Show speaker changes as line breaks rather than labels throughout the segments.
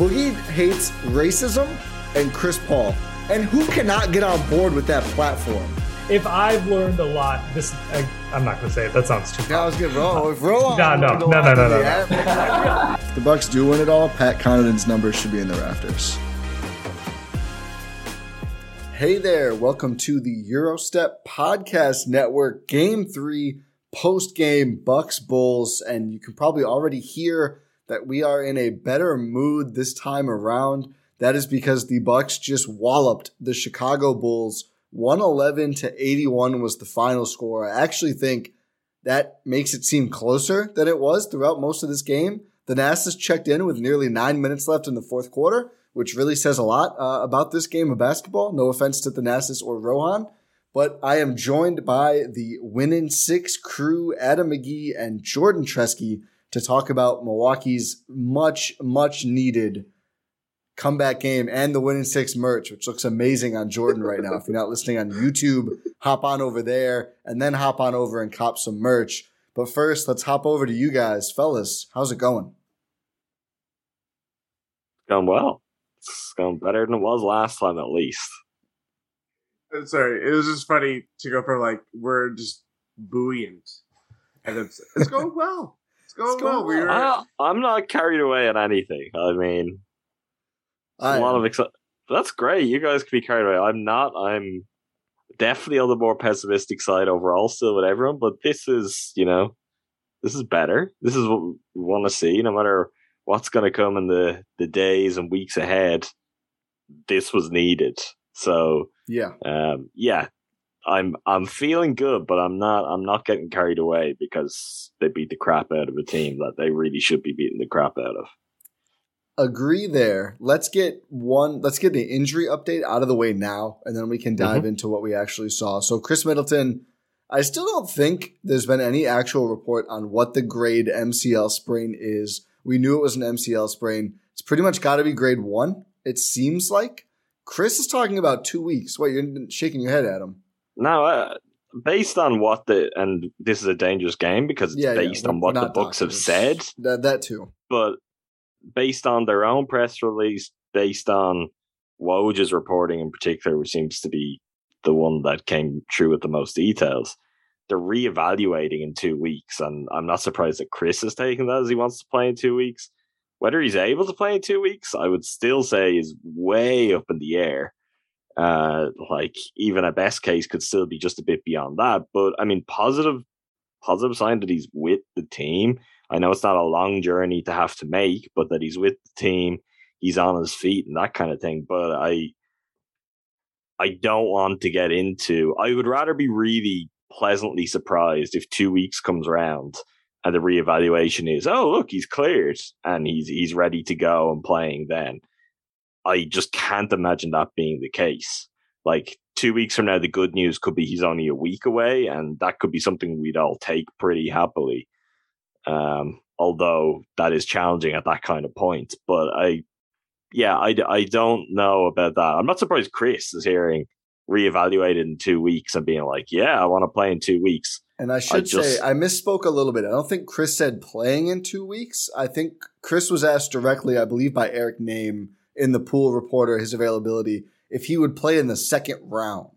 Boogie hates racism and Chris Paul. And who cannot get on board with that platform?
If I've learned a lot, this I, I'm not gonna say it. That sounds too.
That was good, bro. If Rohan
No, no, no, no, no, no,
the app- If the Bucks do win it all, Pat Connaughton's numbers should be in the rafters. Hey there, welcome to the Gyro Step Podcast Network Game 3 post-game Bucks Bulls and you can probably already hear that we are in a better mood this time around. That is because the Bucks just walloped the Chicago Bulls 111 to 81 was the final score. I actually think that makes it seem closer than it was throughout most of this game. The Nassus checked in with nearly nine minutes left in the fourth quarter, which really says a lot uh, about this game of basketball. No offense to the Nassus or Rohan, but I am joined by the Win in 6 crew, Adam McGee and Jordan Treske, to talk about Milwaukee's much, much needed comeback game and the Win in 6 merch, which looks amazing on Jordan right now. if you're not listening on YouTube, hop on over there and then hop on over and cop some merch. But first, let's hop over to you guys. Fellas, how's it going?
going well. It's going better than it was last time, at least.
Uh, Sorry, it was just funny to go from like we're just buoyant, and it's it's going well. It's going,
It's going
well. We
well.
were,
I, I'm not carried away on anything. I mean, it's
I
a lot
am.
of exci- That's great. You guys can be carried away. I'm not. I'm definitely on the more pessimistic side overall, still with everyone. But this is, you know, this is better. This is what we want to see. No matter what's going to come in the the days and weeks ahead, this was needed. So
Yeah.
um, yeah, I'm I'm feeling good, but I'm not I'm not getting carried away because they beat the crap out of a team that they really should be beating the crap out of.
Agree there. Let's get one, let's get the injury update out of the way now, and then we can dive mm-hmm. into what we actually saw. So, Khris Middleton, I still don't think there's been any actual report on what the grade MCL sprain is. We knew it was an MCL sprain. It's pretty much got to be grade one, it seems like. Khris is talking about two weeks. Wait, you're shaking your head at him.
Now, uh, based on what the and this is a dangerous game because it's
Yeah, yeah,
based
we're-
on what the Bucks have said,
That, that too.
but based on their own press release, based on Woj's reporting in particular, which seems to be the one that came true with the most details, they're reevaluating in two weeks. And I'm not surprised that Khris is taking that as he wants to play in two weeks. Whether he's able to play in two weeks, I would still say is way up in the air. Uh, like even a best case could still be just a bit beyond that. But I mean, positive, positive sign that he's with the team. I know it's not a long journey to have to make, but that he's with the team, he's on his feet and that kind of thing. But I, I don't want to get into. I would rather be really pleasantly surprised if two weeks comes around and the reevaluation is, oh look, he's cleared and he's he's ready to go and playing. Then I just can't imagine that being the case. Like two weeks from now, the good news could be he's only a week away, and that could be something we'd all take pretty happily. Um, although that is challenging at that kind of point. But I, yeah, I, I don't know about that. I'm not surprised Khris is hearing reevaluated in two weeks and being like, yeah, I want to play in two weeks.
And I should
just-
say, I misspoke a little bit. I don't think Khris said playing in two weeks. I think Khris was asked directly, I believe, by Eric Nehm in the pool reporter, his availability, if he would play in the second round.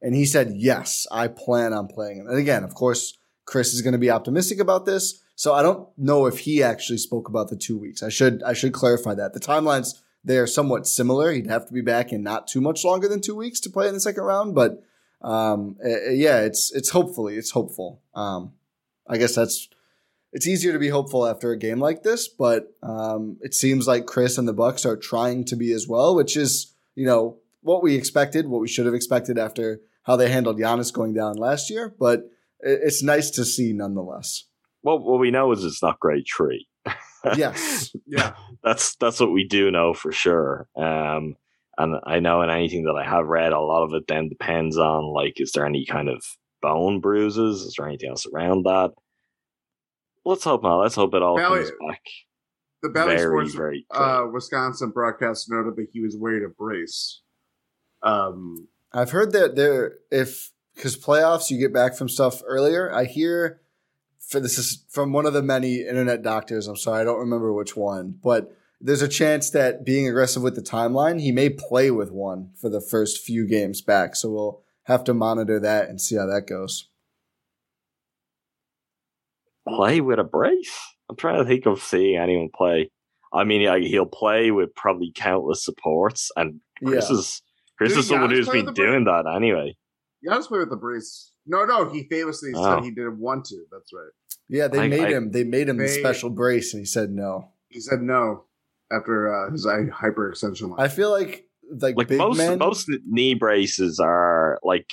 And he said, yes, I plan on playing. And again, of course, Khris is going to be optimistic about this. So I don't know if he actually spoke about the two weeks. I should, I should clarify that. The timelines, they are somewhat similar. He'd have to be back in not too much longer than two weeks to play in the second round, but um, uh, yeah, it's it's hopefully it's hopeful. Um, I guess that's it's easier to be hopeful after a game like this, but um, it seems like Khris and the Bucks are trying to be as well, which is you know what we expected, what we should have expected after how they handled Giannis going down last year. But it- it's nice to see nonetheless.
Well, what we know is it's not grade three.
Yes,
Yeah.
that's that's what we do know for sure. Um, and I know in anything that I have read, a lot of it then depends on like, is there any kind of bone bruises? Is there anything else around that? Let's hope not. Let's hope it all
Valley-
comes back
The Bally
very,
Sports
very
uh, Wisconsin broadcast noted that he was wearing a brace. Um,
I've heard that there if because playoffs you get back from stuff earlier. I hear for this is from one of the many internet doctors. I'm sorry, I don't remember which one, but there's a chance that being aggressive with the timeline, he may play with one for the first few games back. So we'll have to monitor that and see how that goes.
Play with a brace. I'm trying to think of seeing anyone play. I mean, yeah, he'll play with probably countless supports, and Khris
Yeah.
is Khris
Did
is someone
Giannis
who's
play
been
with the
doing that anyway.
Giannis played with the brace. No, no, he famously
Oh.
said he didn't want to. That's right.
Yeah, they
I-
made
I-
him. They made him the special brace, and he said no.
He said no after uh, his hyperextension line.
I feel like like,
Like
big
most
men.
most knee braces are like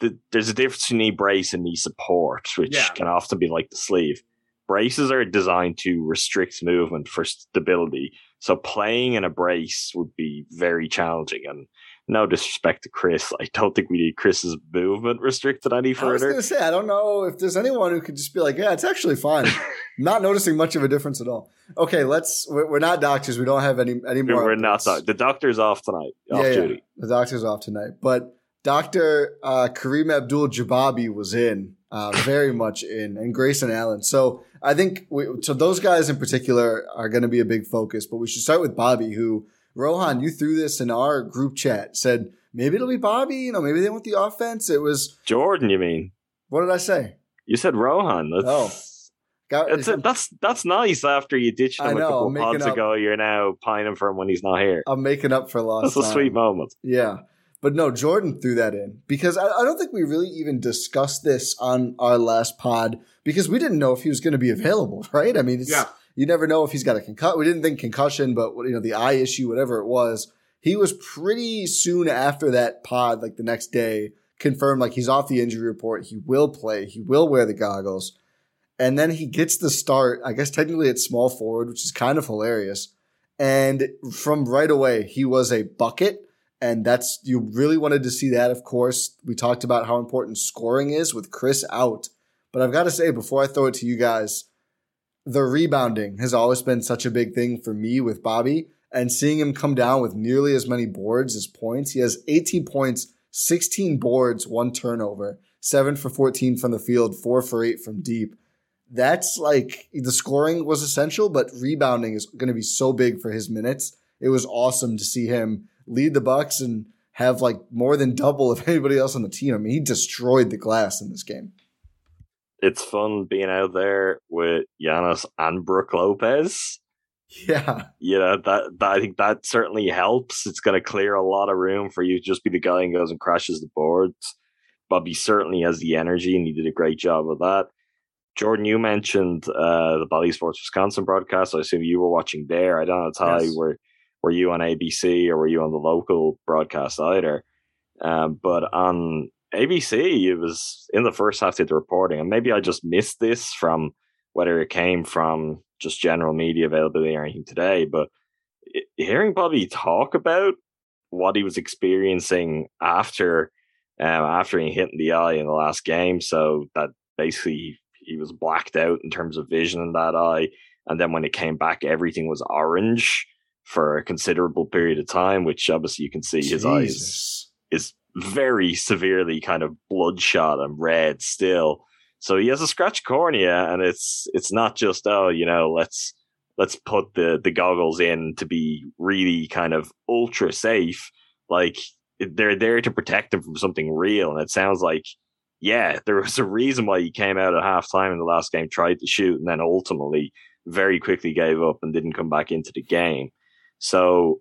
the, there's a difference between knee brace and knee support, which
Yeah.
can often be like the sleeve. Braces are designed to restrict movement for stability. So playing in a brace would be very challenging. And no disrespect to Khris, I don't think we need Khris's movement restricted any further.
I was going to say, I don't know if there's anyone who could just be like, yeah, it's actually fine. not noticing much of a difference at all. Okay, let's. We're, we're not doctors. We don't have any any more.
We're not.
updates.
doc- The doctor's off tonight. Off
yeah, yeah. The doctor's off tonight, but Doctor uh, Kareem Abdul-Jabbar was in, uh, very much in, and Grayson Allen. So I think we, so. Those guys in particular are going to be a big focus. But we should start with Bobby, who Rohan, you threw this in our group chat. Said maybe it'll be Bobby. You know, maybe they want the offense. It was
Jordan, you mean?
what did I say?
You said Rohan. That's,
Oh. Got,
That's that's that's nice. After you ditched
I
him a couple pods
up-
ago, you're now pining for him when he's not here.
I'm making up for lost.
That's a
time.
sweet moment.
Yeah. But no, Jordan threw that in because I, I don't think we really even discussed this on our last pod because we didn't know if he was going to be available, right? I mean, it's,
Yeah.
you never know if he's got a concussion. We didn't think concussion, but you know, the eye issue, whatever it was, he was pretty soon after that pod, like the next day, confirmed like he's off the injury report. He will play. He will wear the goggles. And then he gets the start. I guess technically it's small forward, which is kind of hilarious. And from right away, he was a bucket. And that's, you really wanted to see that, of course. We talked about how important scoring is with Khris out. But I've got to say, before I throw it to you guys, the rebounding has always been such a big thing for me with Bobby. And seeing him come down with nearly as many boards as points, he has 18 points, 16 boards, one turnover, seven for 14 from the field, four for eight from deep that's like the scoring was essential, but rebounding is going to be so big for his minutes. It was awesome to see him lead the Bucks and have like more than double of anybody else on the team. I mean, he destroyed the glass in this game.
It's fun being out there with Giannis and Brook Lopez.
Yeah,
You know that, that I think that certainly helps. It's going to clear a lot of room for you to just be the guy and goes and crashes the boards. Bobby certainly has the energy, and he did a great job of that. Jordan, you mentioned uh, the Bally Sports Wisconsin broadcast. I assume you were watching there. I don't know, Ti,
Yes.
were were you on ABC or were you on the local broadcast either? Um, but on ABC, it was in the first half of the reporting, and maybe I just missed this from whether it came from just general media availability or anything today. But hearing Bobby talk about what he was experiencing after um, after he hit in the eye in the last game, so that basically he was blacked out in terms of vision in that eye, and then when it came back, everything was orange for a considerable period of time, which obviously you can see his eyes is very severely kind of bloodshot and red still. So he has a scratch cornea, and it's it's not just oh you know let's let's put the the goggles in to be really kind of ultra safe. Like they're there to protect him from something real, and it sounds like yeah, there was a reason why he came out at halftime in the last game, tried to shoot, and then ultimately very quickly gave up and didn't come back into the game. So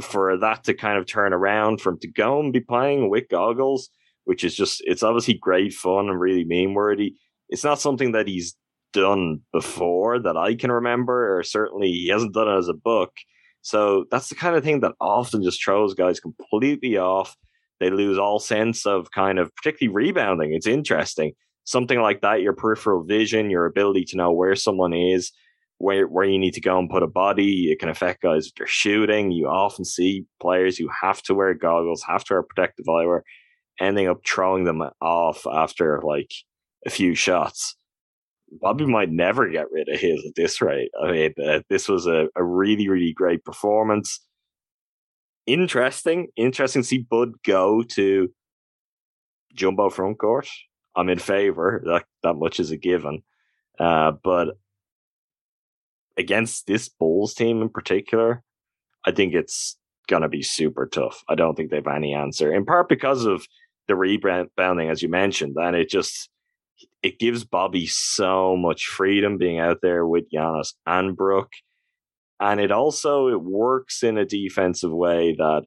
for that to kind of turn around, for him to go and be playing with goggles, which is just it's obviously great fun and really meme worthy. It's not something that he's done before that I can remember, or certainly he hasn't done it as a Buck. So that's the kind of thing that often just throws guys completely off. They lose all sense of kind of particularly rebounding. It's interesting. Something like that, your peripheral vision, your ability to know where someone is, where where you need to go and put a body. It can affect guys if they're shooting. You often see players who have to wear goggles, have to wear protective eyewear, ending up throwing them off after like a few shots. Bobby might never get rid of his at this rate. I mean, uh, this was a, a really, really great performance. Interesting, interesting to see Bud go to jumbo front court. I'm in favor. That that much is a given. Uh, but against this Bulls team in particular, I think it's gonna be super tough. I don't think they've any answer. In part because of the rebounding, as you mentioned, and it just it gives Bobby so much freedom being out there with Giannis and Brook. And it also it works in a defensive way that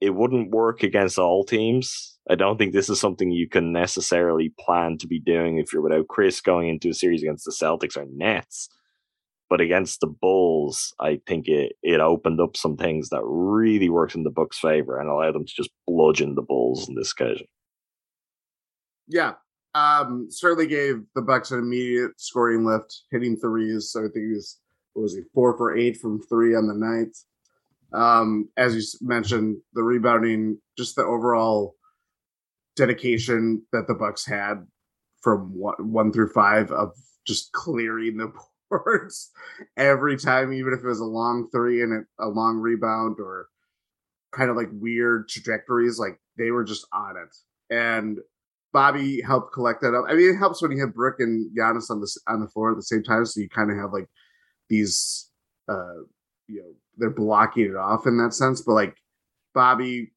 it wouldn't work against all teams. I don't think this is something you can necessarily plan to be doing if you're without Khris going into a series against the Celtics or Nets. But against the Bulls, I think it, it opened up some things that really worked in the Bucks' favor and allowed them to just bludgeon the Bulls in this occasion.
Yeah, um, certainly gave the Bucks an immediate scoring lift, hitting threes. So I think he was what was he four for eight from three on the night. Um, as you mentioned, the rebounding, just the overall dedication that the Bucks had from one, one through five of just clearing the every time, even if it was a long three and a long rebound or kind of like weird trajectories, like they were just on it. And Bobby helped collect that up. I mean, it helps when you have Brook and Giannis on the on the floor at the same time, so you kind of have like these, uh, you know, they're blocking it off in that sense. But like Bobby,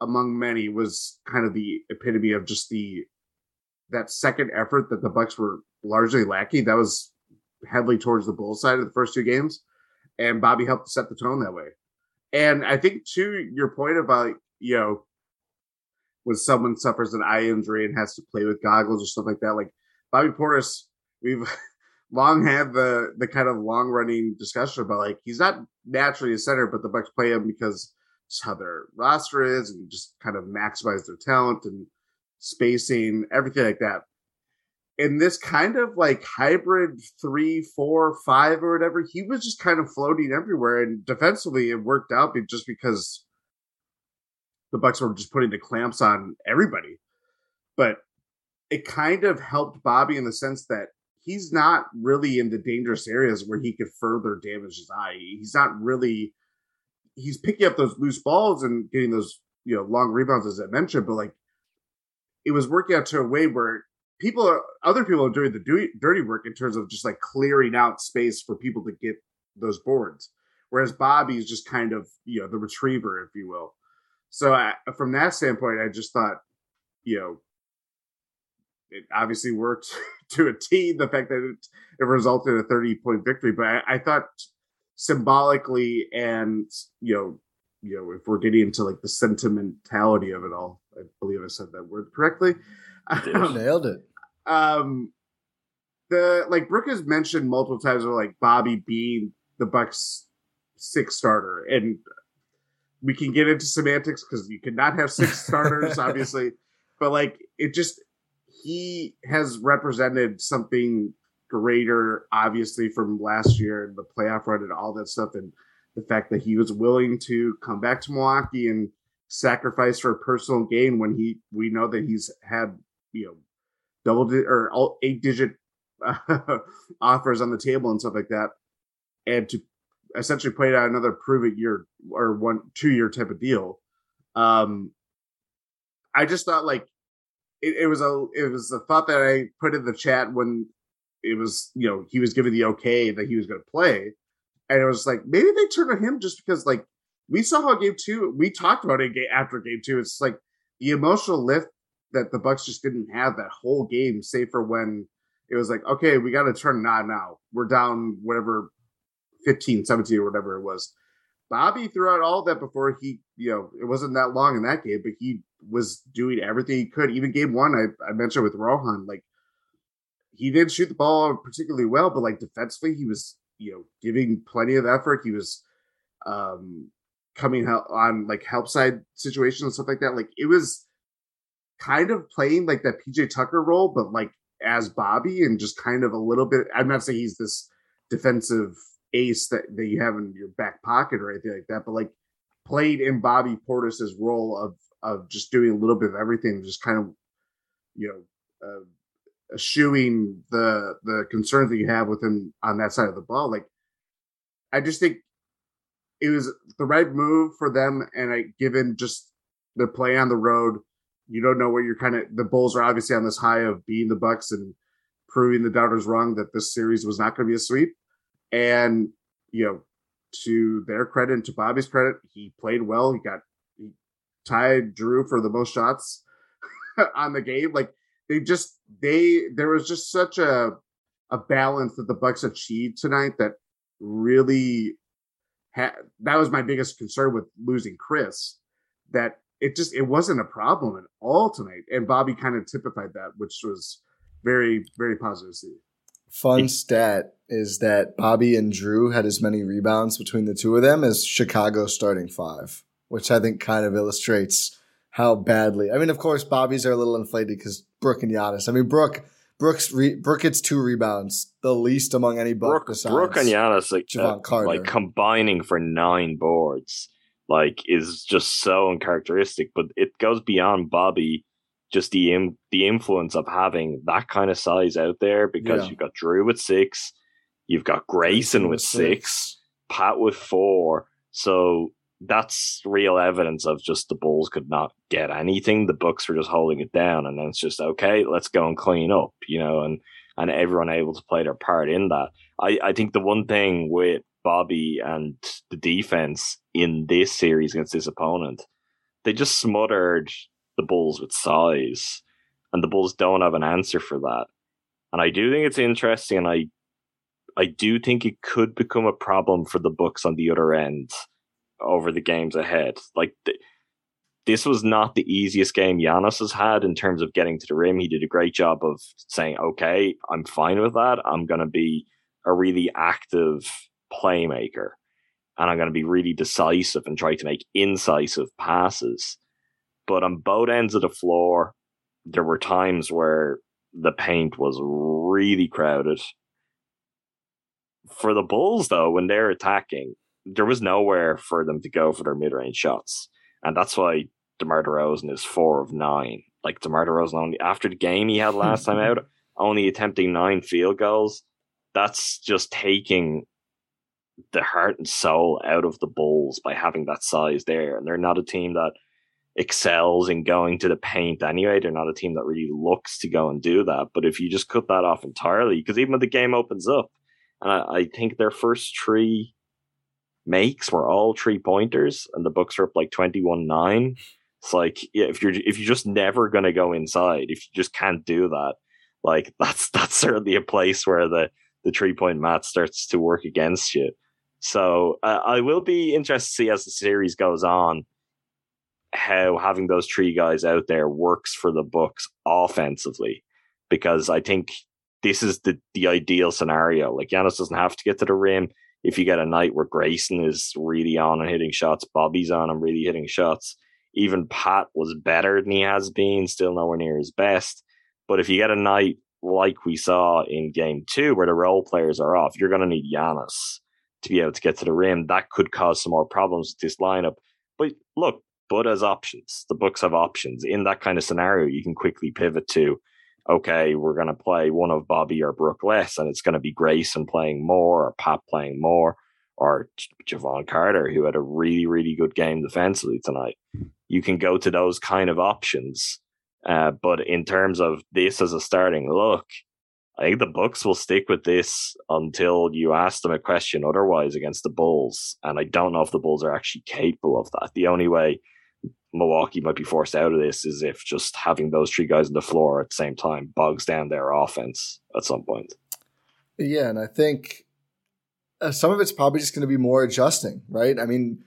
among many, was kind of the epitome of just the that second effort that the Bucks were largely lacking. That was heavily towards the bull side of the first two games, and Bobby helped set the tone that way. And I think to your point about you know when someone suffers an eye injury and has to play with goggles or stuff like that. Like Bobby Portis, we've long had the the kind of long running discussion about like he's not naturally a center, but the Bucks play him because it's how their roster is and just kind of maximize their talent and spacing, everything like that. In this kind of like hybrid three, four, five, or whatever, he was just kind of floating everywhere. And defensively, it worked out just because the Bucks were just putting the clamps on everybody. But it kind of helped Bobby in the sense that he's not really in the dangerous areas where he could further damage his eye. He's not really he's picking up those loose balls and getting those, you know, long rebounds as I mentioned, but like it was working out to a way where people are other people are doing the dirty work in terms of just like clearing out space for people to get those boards. Whereas bobby is just kind of, you know, the retriever, if you will. So I, from that standpoint, I just thought, you know, it obviously worked to a T. The fact that it, it resulted in a 30 point victory, but I, I, thought symbolically and you know, you know, if we're getting into like the sentimentality of it all, I believe I said that word correctly.
Um, Nailed it.
Um, the like Brook has mentioned multiple times, of like Bobby being the Bucks six starter, and we can get into semantics because you cannot have six starters, obviously, but like it just he has represented something greater, obviously, from last year and the playoff run and all that stuff, and the fact that he was willing to come back to Milwaukee and sacrifice for a personal gain when he we know that he's had you know double di- or all eight digit offers on the table and stuff like that, and to essentially played out another prove it year or one two year type of deal. Um, I just thought like it, it was a it was a thought that I put in the chat when it was you know he was given the okay that he was going to play, and it was like maybe they turned on him just because like we saw how game two we talked about it after game two. It's like the emotional lift that the Bucks just didn't have that whole game, save for when it was like okay we got to turn not now. We're down whatever 15 17 or whatever it was. Bobby threw out all that before he you know it wasn't that long in that game but he was doing everything he could. Even game one i, I mentioned with rohan like he didn't shoot the ball particularly well but like defensively he was you know giving plenty of effort. He was um coming on like help side situations and stuff like that. Like it was kind of playing like that pj tucker role but like as Bobby and just kind of a little bit. I'm not saying he's this defensive ace that, that you have in your back pocket or anything like that, but like played in Bobby Portis's role of of just doing a little bit of everything, just kind of you know uh, eschewing the the concerns that you have with him on that side of the ball. Like I just think it was the right move for them, and I given just their play on the road you don't know where you're kind of the Bulls are obviously on this high of being the Bucks and proving the doubters wrong that this series was not going to be a sweep. And you know, to their credit and to Bobby's credit, he played well. He got he tied Jrue for the most shots on the game. Like they just they there was just such a a balance that the Bucks achieved tonight that really had that was my biggest concern with losing Khris. That it just it wasn't a problem at all tonight. And Bobby kind of typified that, which was very very positive to see.
Fun stat is that Bobby and Jrue had as many rebounds between the two of them as Chicago starting five, which I think kind of illustrates how badly. I mean, of course, Bobby's are a little inflated because Brook and Giannis. I mean, Brook. Brooks re, Brook gets two rebounds, the least among any Buck
Brook, Brook and Giannis like,
uh,
like combining for nine boards like is just so uncharacteristic. But it goes beyond Bobby, just the Im- the influence of having that kind of size out there because yeah. you've got Jrue with six, you've got Grayson with six, six, Pat with four. So that's real evidence of just the Bulls could not get anything. The Bucks were just holding it down, and then it's just okay. Let's go and clean up, you know, and and everyone able to play their part in that. I I think the one thing with Bobby and the defense in this series against this opponent, they just smothered the Bulls with size, and the Bulls don't have an answer for that. And I do think it's interesting, and I, I do think it could become a problem for the Bucks on the other end over the games ahead. Like the, this was not the easiest game Giannis has had in terms of getting to the rim. He did a great job of saying, "Okay, I'm fine with that. I'm going to be a really active playmaker and I'm going to be really decisive and try to make incisive passes. But on both ends of the floor, there were times where the paint was really crowded. For the Bulls, though, when they're attacking, there was nowhere for them to go for their mid range shots. And that's why DeMar DeRozan is four of nine. Like DeMar DeRozan only after the game he had last time out, only attempting nine field goals. That's just taking the heart and soul out of the Bulls by having that size there. And they're not a team that excels in going to the paint anyway. They're not a team that really looks to go and do that. But if you just cut that off entirely, because even when the game opens up, and I, I, think their first three makes were all three pointers, and the Bucks are up like twenty one nine. It's like yeah, if you're if you're just never gonna go inside, if you just can't do that, like that's that's certainly a place where the the three point mat starts to work against you. So uh, I will be interested to see as the series goes on how having those three guys out there works for the Bucks offensively, because I think this is the the ideal scenario. Like Giannis doesn't have to get to the rim. If you get a night where Grayson is really on and hitting shots, Bobby's on and really hitting shots. Even Pat was better than he has been, still nowhere near his best. But if you get a night like we saw in game two, where the role players are off, you're going to need Giannis to be able to get to the rim. That could cause some more problems with this lineup. But look, Bud has options. The Bucks have options. In that kind of scenario, you can quickly pivot to, okay, we're going to play one of Bobby or Brook less, and it's going to be Grayson playing more or Pat playing more or Jevon Carter, who had a really, really good game defensively tonight. You can go to those kind of options Uh, but in terms of this as a starting look, I think the Bucks will stick with this until you ask them a question otherwise against the Bulls. And I don't know if the Bulls are actually capable of that. The only way Milwaukee might be forced out of this is if just having those three guys on the floor at the same time bogs down their offense at some point.
Yeah, and I think uh, some of it's probably just going to be more adjusting, right? I mean,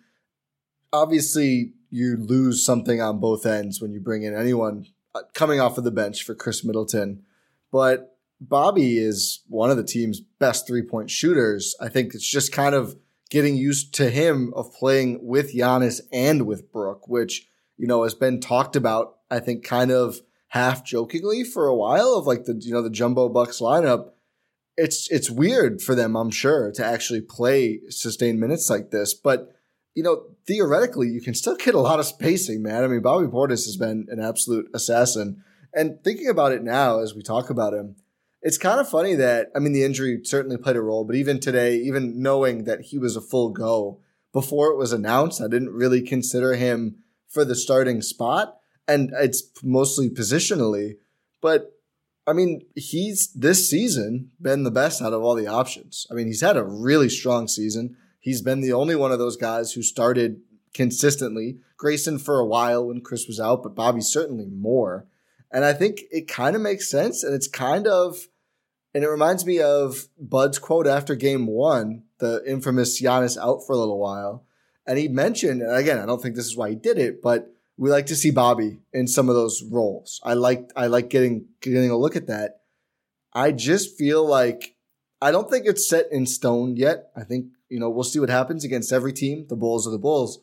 obviously you lose something on both ends when you bring in anyone uh, coming off of the bench for Khris Middleton, but Bobby is one of the team's best three point shooters. I think it's just kind of getting used to him of playing with Giannis and with Brook, which, you know, has been talked about, I think, kind of half jokingly for a while of like the, you know, the jumbo bucks lineup. It's, it's weird for them, I'm sure, to actually play sustained minutes like this. But, you know, theoretically, you can still get a lot of spacing, man. I mean, Bobby Portis has been an absolute assassin. And thinking about it now as we talk about him, it's kind of funny that I mean the injury certainly played a role, but even today, even knowing that he was a full go before it was announced, I didn't really consider him for the starting spot, and it's mostly positionally. But I mean, he's this season been the best out of all the options. I mean, he's had a really strong season. He's been the only one of those guys who started consistently. Grayson for a while when Khris was out, but Bobby certainly more. And I think it kind of makes sense. And it's kind of, and it reminds me of Bud's quote after game one, the infamous Giannis out for a little while. And he mentioned, and again, I don't think this is why he did it, but we like to see Bobby in some of those roles. I like, I like getting, getting a look at that. I just feel like I don't think it's set in stone yet. I think, you know, we'll see what happens against every team. The Bulls are the Bulls.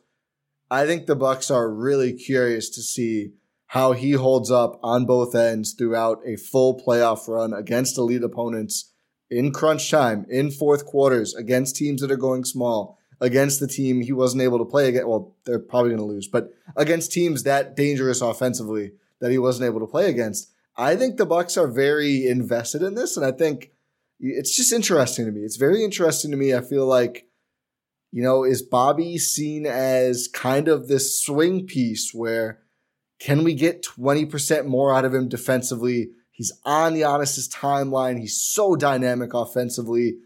I think the Bucks are really curious to see how he holds up on both ends throughout a full playoff run against elite opponents in crunch time, in fourth quarters, against teams that are going small, against the team he wasn't able to play against. Well, they're probably going to lose, but against teams that dangerous offensively that he wasn't able to play against. I think the Bucks are very invested in this, and I think it's just interesting to me. It's very interesting to me. I feel like, you know, is Bobby seen as kind of this swing piece where can we get 20% more out of him defensively? He's on the Giannis's timeline. He's so dynamic offensively.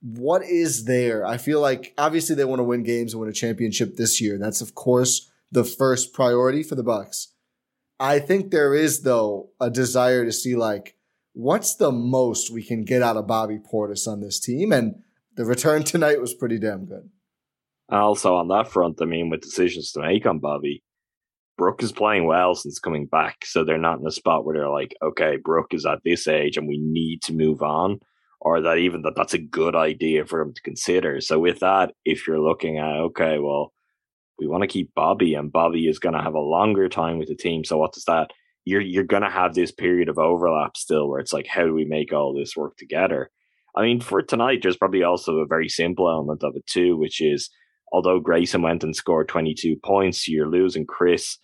What is there? I feel like obviously they want to win games and win a championship this year. That's of course the first priority for the Bucks. I think there is though a desire to see like what's the most we can get out of Bobby Portis on this team and the return tonight was pretty damn good.
Also on that front, I mean, with decisions to make on Bobby, Brook is playing well since coming back, so they're not in a spot where they're like, okay, Brook is at this age and we need to move on, or that even that that's a good idea for them to consider. So with that, if you're looking at okay, well, we want to keep Bobby, and Bobby is going to have a longer time with the team. So what does that? You're you're going to have this period of overlap still, where it's like, how do we make all this work together? I mean, for tonight, there's probably also a very simple element of it too, which is although Grayson went and scored 22 points, you're losing Khris.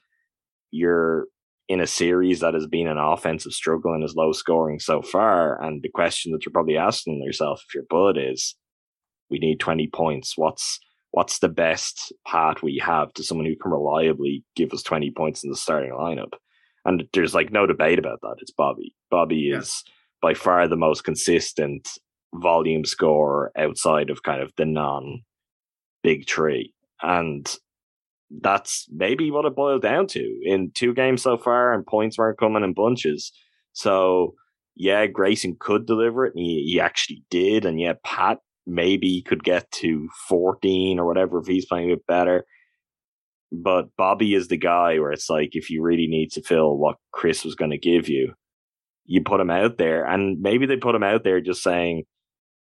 You're in a series that has been an offensive struggle and is low scoring so far. And the question that you're probably asking yourself if you're Bud is, we need 20 points. What's what's the best path we have to someone who can reliably give us 20 points in the starting lineup? And there's like no debate about that. It's Bobby. Bobby yeah. is by far the most consistent volume scorer outside of kind of the non big three. And that's maybe what it boiled down to in two games so far, and points weren't coming in bunches. So, yeah, Grayson could deliver it, and he, he actually did. And yeah, Pat maybe could get to 14 or whatever if he's playing a bit better. But Bobby is the guy where it's like, if you really need to fill what Khris was going to give you, you put him out there. And maybe they put him out there just saying,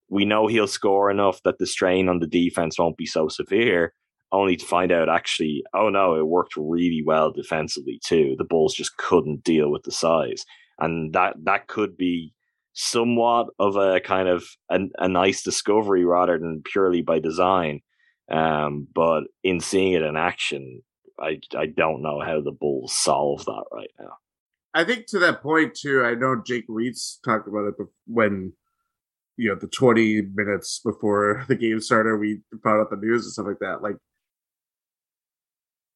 we know he'll score enough that the strain on the defense won't be so severe. Only to find out actually, oh no, it worked really well defensively too. The Bulls just couldn't deal with the size, and that that could be somewhat of a kind of a, a nice discovery rather than purely by design. Um, but in seeing it in action, I I don't know how the Bulls solve that right now.
I think to that point too. I know Jake Reitz talked about it when you know the 20 minutes before the game started we found out the news and stuff like that like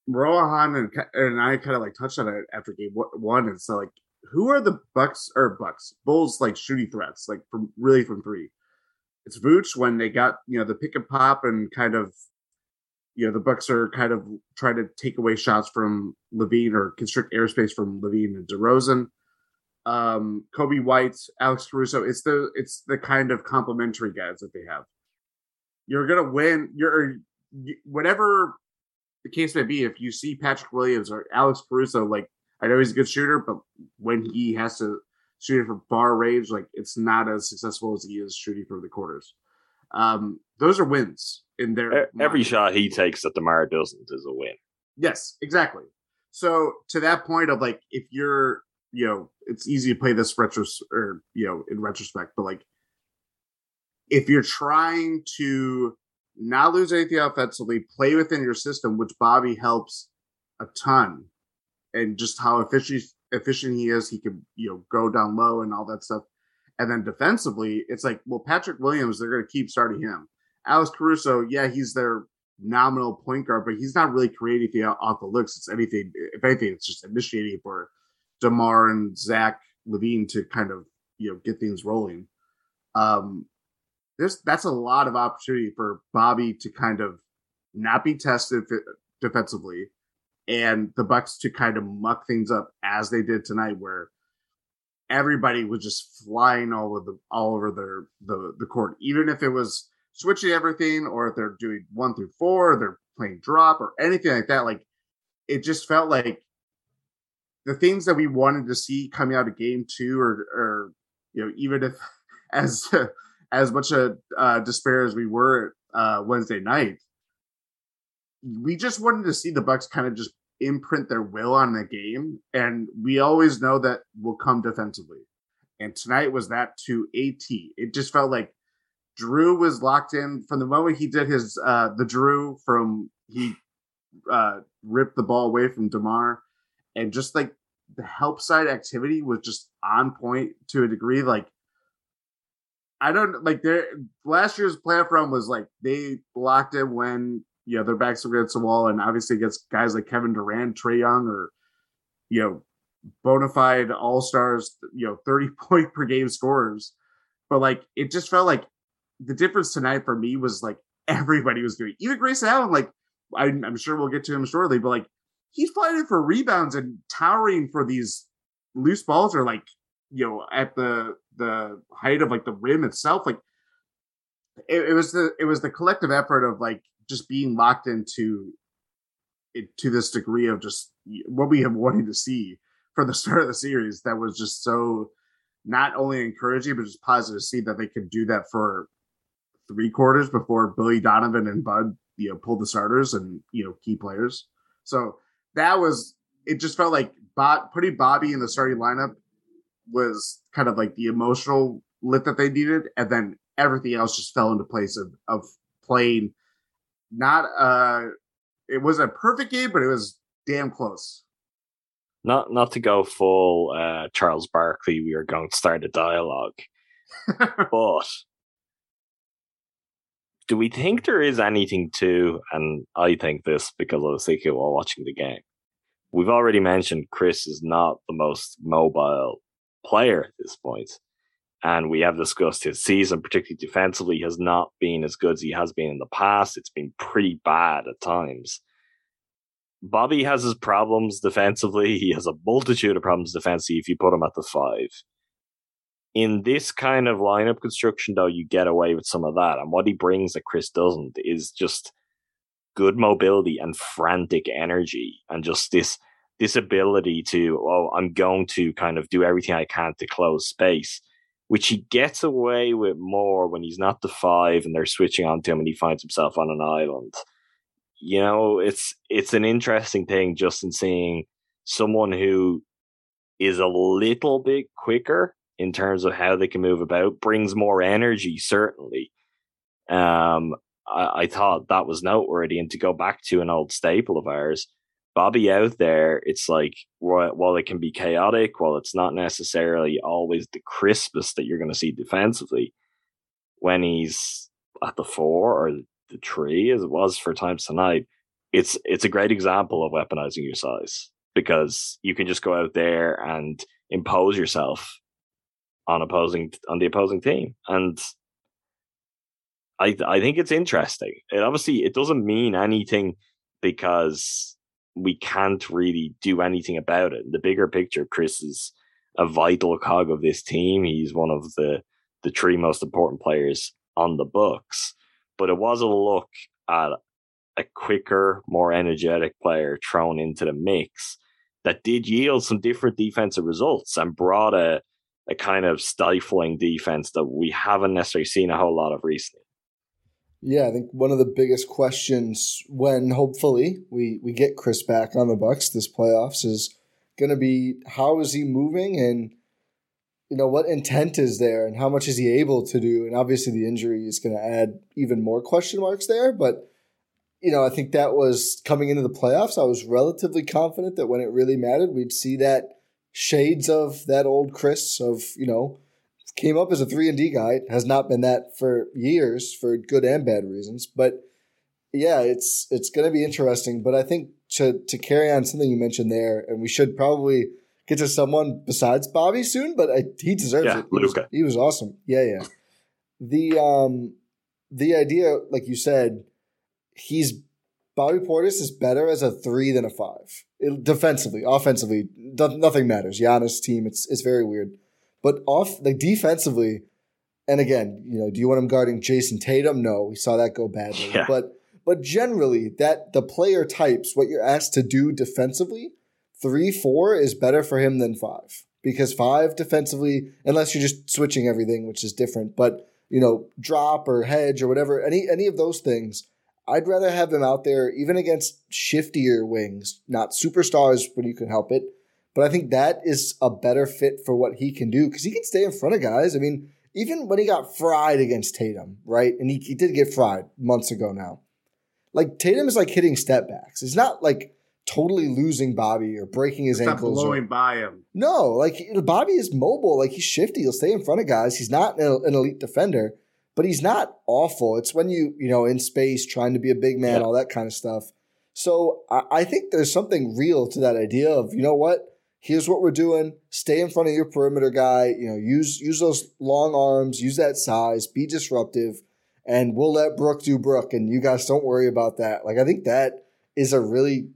Rohan and and I kind of like touched on it after game one, and so like, who are the Bucks or Bucks Bulls like shooting threats like from really from three? It's Vooch when they got you know the pick and pop and kind of you know the Bucks are kind of trying to take away shots from LaVine or constrict airspace from LaVine and DeRozan. Um, Coby White, Alex Caruso. It's the it's the kind of complementary guys that they have. You're gonna win. You're whatever the case may be. If you see Patrick Williams or Alex Caruso, like I know he's a good shooter, but when he has to shoot it from far range, like it's not as successful as he is shooting from the corners. Um, those are wins in their
every mind. shot he takes that Demar doesn't is a win.
Yes, exactly. So to that point of like, if you're, you know, it's easy to play this retro or you know in retrospect, but like, if you're trying to not lose anything offensively, play within your system, which Bobby helps a ton, and just how efficient efficient he is, he can you know go down low and all that stuff. And then defensively, it's like, well, Patrick Williams, they're going to keep starting him. Alex Caruso, yeah, he's their nominal point guard, but he's not really creating anything off the looks. It's anything, if anything, it's just initiating for Demar and Zach LaVine to kind of you know get things rolling. Um, there's that's a lot of opportunity for Bobby to kind of not be tested defensively, and the Bucks to kind of muck things up as they did tonight, where everybody was just flying all over the all over their the the court, even if it was switching everything, or if they're doing one through four, they're playing drop or anything like that. Like it just felt like the things that we wanted to see coming out of game two, or or you know, even if as as much a uh, despair as we were uh, Wednesday night, we just wanted to see the Bucks kind of just imprint their will on the game, and we always know that will come defensively. And tonight was that to AT. It just felt like Jrue was locked in from the moment he did his uh the Jrue from he uh ripped the ball away from Demar, and just like the help side activity was just on point to a degree. Like I don't like their last year's playoff run was like they blocked it when you know their backs were against the wall, and obviously against guys like Kevin Durant, Trae Young, or you know bona fide all stars, you know thirty point per game scorers. But like it just felt like the difference tonight for me was like everybody was doing. Even Grayson Allen, like I, I'm sure we'll get to him shortly, but like he's fighting for rebounds and towering for these loose balls or like you know at the the height of like the rim itself like it, it was the it was the collective effort of like just being locked into it to this degree of just what we have wanted to see for the start of the series that was just so not only encouraging but just positive to see that they could do that for three quarters before Billy Donovan and Bud you know pulled the starters and you know key players. So that was it just felt like Bob, putting Bobby in the starting lineup was kind of like the emotional lift that they needed, and then everything else just fell into place of of playing. Not uh, it was a perfect game, but it was damn close.
Not not to go full uh, Charles Barkley, we are going to start a dialogue, but do we think there is anything to? And I think this because I was thinking while watching the game. We've already mentioned Khris is not the most mobile player at this point. And we have discussed his season, particularly defensively, has not been as good as he has been in the past. It's been pretty bad at times. Bobby has his problems defensively. He has a multitude of problems defensively if you put him at the five. In this kind of lineup construction, though, you get away with some of that. And what he brings that Khris doesn't is just good mobility and frantic energy and just this this ability to, oh, I'm going to kind of do everything I can to close space, which he gets away with more when he's not the five and they're switching on to him and he finds himself on an island. You know, it's it's an interesting thing just in seeing someone who is a little bit quicker in terms of how they can move about, brings more energy, certainly. Um, I, I thought that was noteworthy. And to go back to an old staple of ours, Bobby out there, it's like while it can be chaotic, while it's not necessarily always the crispest that you're going to see defensively, when he's at the four or the three, as it was for times tonight, it's it's a great example of weaponizing your size because you can just go out there and impose yourself on opposing on the opposing team and I I think it's interesting. It obviously it doesn't mean anything because we can't really do anything about it. The bigger picture, Khris is a vital cog of this team. He's one of the the three most important players on the Bucks. But it was a look at a quicker, more energetic player thrown into the mix that did yield some different defensive results and brought a a kind of stifling defense that we haven't necessarily seen a whole lot of recently.
Yeah, I think one of the biggest questions when hopefully we we get Khris back on the Bucks this playoffs is going to be how is he moving and you know what intent is there and how much is he able to do? And obviously the injury is going to add even more question marks there but you know I think that was coming into the playoffs I was relatively confident that when it really mattered we'd see that shades of that old Khris of you know came up as a three and D guy has not been that for years for good and bad reasons but yeah it's it's going to be interesting but I think to to carry on something you mentioned there and we should probably get to someone besides Bobby soon but I, he deserves
Yeah,
it he was, he was awesome yeah yeah the um the idea like you said he's Bobby Portis is better as a three than a five. It- defensively, offensively, do- nothing matters. Giannis team, it's it's very weird. But off like defensively, and again, you know, do you want him guarding Jayson Tatum? No, we saw that go badly.
Yeah.
But but generally, that the player types, what you're asked to do defensively, three, four is better for him than five. Because five defensively, unless you're just switching everything, which is different, but you know, drop or hedge or whatever, any any of those things, I'd rather have him out there even against shiftier wings, not superstars when you can help it. But I think that is a better fit for what he can do because he can stay in front of guys. I mean, even when he got fried against Tatum, right? And he, he did get fried months ago now. Like Tatum is like hitting step backs. It's not like totally losing Bobby or breaking his
Stop
ankles. or-
blowing by him.
no, like Bobby is mobile. Like he's shifty. He'll stay in front of guys. He's not an, an elite defender, but he's not awful. It's when you you know in space trying to be a big man,
Yeah.
all that kind of stuff. So I, I think there's something real to that idea of you know what. Here's what we're doing. Stay in front of your perimeter guy. You know, use use those long arms. Use that size. Be disruptive, and we'll let Brook do Brook, and you guys don't worry about that. Like I think that is a really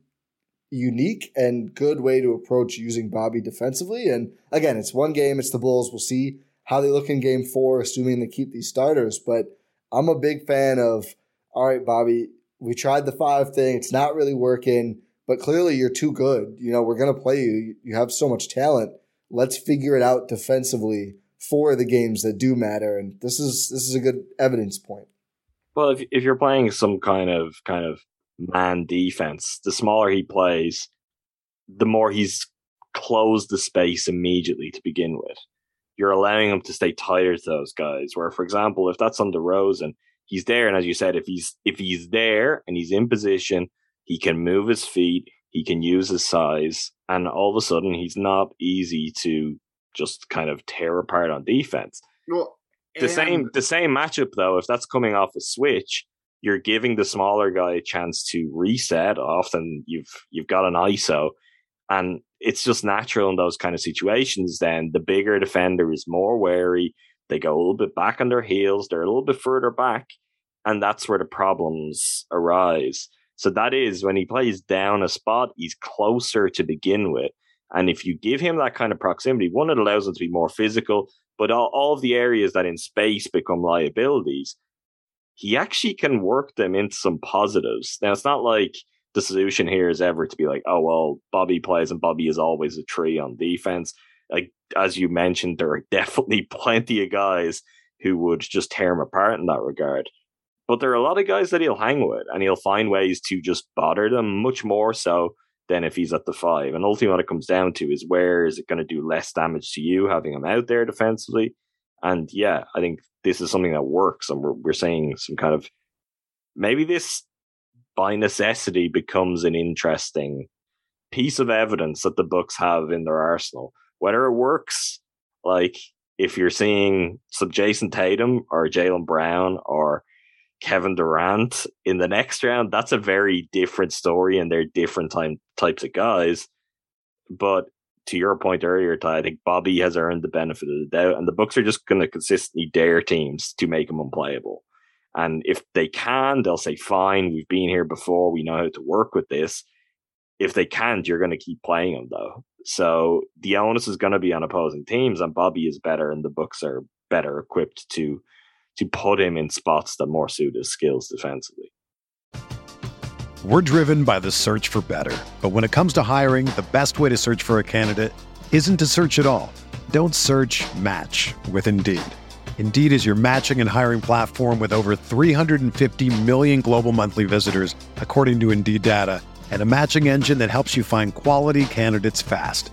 unique and good way to approach using Bobby defensively. And again, it's one game, it's the Bulls. We'll see how they look in game four, assuming they keep these starters. But I'm a big fan of, all right, Bobby, we tried the five thing. It's not really working, but clearly you're too good. You know, we're going to play you. You have so much talent. Let's figure it out defensively for the games that do matter. And this is this is a good evidence point.
Well, if if you're playing some kind of kind of man defense, the smaller he plays, the more he's closed the space immediately to begin with. You're allowing him to stay tighter to those guys. Where, for example, if that's on DeRozan, he's there, and as you said, if he's if he's there and he's in position, he can move his feet, he can use his size, and all of a sudden he's not easy to just kind of tear apart on defense.
Well,
the
and-
same the same matchup though if that's coming off a switch you're giving the smaller guy a chance to reset often you've you've got an iso and it's just natural in those kind of situations then the bigger defender is more wary they go a little bit back on their heels they're a little bit further back and that's where the problems arise so that is when he plays down a spot he's closer to begin with and if you give him that kind of proximity one it allows him to be more physical but all, all of the areas that in space become liabilities, he actually can work them into some positives. Now, it's not like the solution here is ever to be like, oh, well, Bobby plays and Bobby is always a tree on defense. Like, as you mentioned, there are definitely plenty of guys who would just tear him apart in that regard. But there are a lot of guys that he'll hang with and he'll find ways to just bother them much more so than if he's at the five. And ultimately, what it comes down to is where is it going to do less damage to you having him out there defensively? And yeah, I think this is something that works, and we're we're seeing some kind of maybe this by necessity becomes an interesting piece of evidence that the Bucks have in their arsenal. Whether it works, like if you're seeing some Jayson Tatum or Jaylen Brown or Kevin Durant in the next round, that's a very different story, and they're different time types of guys. But to your point earlier, Ti, I think Bobby has earned the benefit of the doubt, and the Bucks are just going to consistently dare teams to make him unplayable. And if they can, they'll say, "Fine, we've been here before. We know how to work with this." If they can't, you're going to keep playing them though. So the onus is going to be on opposing teams, and Bobby is better, and the Bucks are better equipped to to put him in spots that more suit his skills defensively.
We're driven by the search for better. But when it comes to hiring, the best way to search for a candidate isn't to search at all. Don't search match with Indeed. Indeed is your matching and hiring platform with over 350 million global monthly visitors, according to Indeed data, and a matching engine that helps you find quality candidates fast.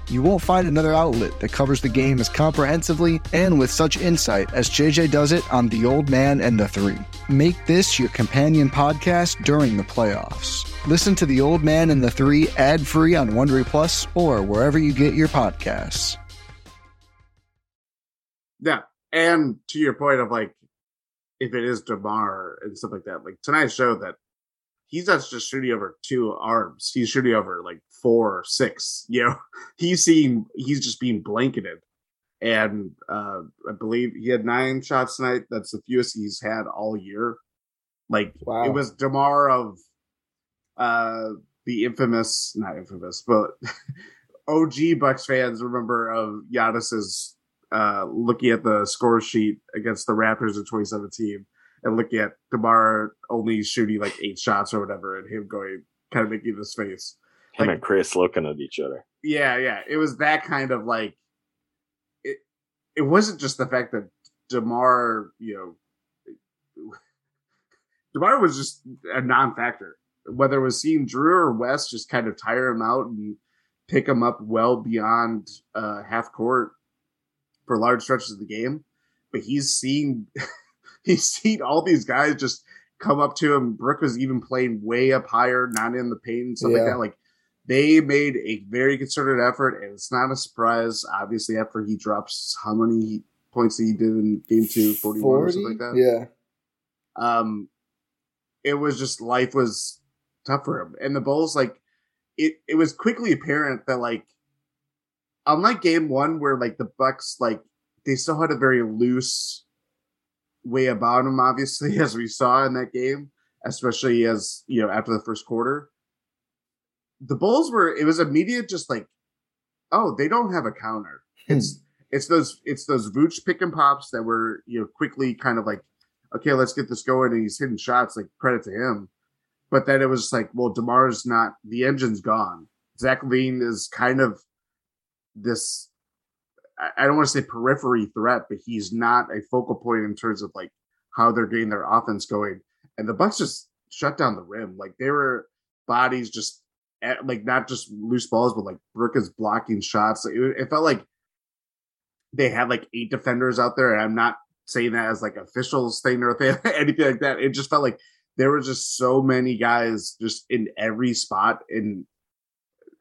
You won't find another outlet that covers the game as comprehensively and with such insight as JJ does it on The Old Man and the Three. Make this your companion podcast during the playoffs. Listen to The Old Man and the Three ad free on Wondery Plus or wherever you get your podcasts.
Yeah, and to your point of like, if it is Demar and stuff like that, like tonight showed that he's not just shooting over two arms; he's shooting over like four, or six. You know, he's seeing he's just being blanketed. And uh I believe he had nine shots tonight. That's the fewest he's had all year. Like
Wow.
it was Demar of uh the infamous, not infamous, but OG Bucks fans remember of Giannis's uh looking at the score sheet against the Raptors in 2017 and looking at Demar only shooting like eight shots or whatever, and him going kind of making this face.
Him
Like-
and Khris looking at each other.
Yeah, yeah. It was that kind of like it it wasn't just the fact that DeMar, you know DeMar was just a non factor. Whether it was seeing Jrue or West just kind of tire him out and pick him up well beyond uh half court for large stretches of the game. But he's seen he's seen all these guys just come up to him. Brook was even playing way up higher, not in the paint and stuff like that. Like they made a very concerted effort, and it's not a surprise. Obviously, after he drops how many points he did in game two, 41 or something like that.
Yeah.
Um, it was just life was tough for him, and the Bulls like it. It was quickly apparent that like, unlike game one, where like the Bucks like they still had a very loose way about him, obviously, as we saw in that game, especially as you know after the first quarter. The Bulls were. It was immediate, just like, oh, they don't have a counter. Hmm. It's it's those it's those Vooch pick and pops that were you know quickly kind of like, okay, let's get this going, and he's hitting shots. Like credit to him, but then it was just like, well, Demar's not. The engine's gone. Zach LaVine is kind of this. I- I don't want to say periphery threat, but he's not a focal point in terms of like how they're getting their offense going. And the Bucks just shut down the rim. Like they were bodies just like not just loose balls, but like Brook is blocking shots. It, it felt like they had like eight defenders out there, and I'm not saying that as like officials thing or anything like that. It just felt like there were just so many guys just in every spot. And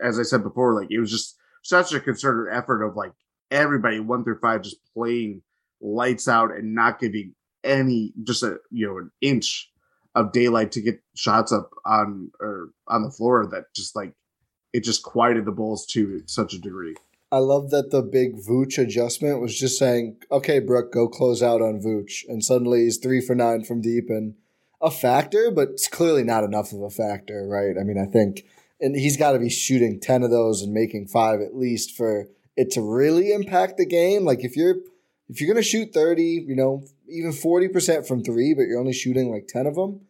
as I said before, like it was just such a concerted effort of like everybody one through five just playing lights out and not giving any just a you know an inch of daylight to get shots up on or on the floor that just like it just quieted the Bulls to such a degree.
I love that the big Vooch adjustment was just saying, "Okay, Brook, go close out on Vooch," and suddenly he's three for nine from deep and a factor, but it's clearly not enough of a factor, right? I mean, I think, and he's got to be shooting ten of those and making five at least for it to really impact the game. Like if you're if you're gonna shoot thirty, you know, even forty percent from three, but you're only shooting like ten of them,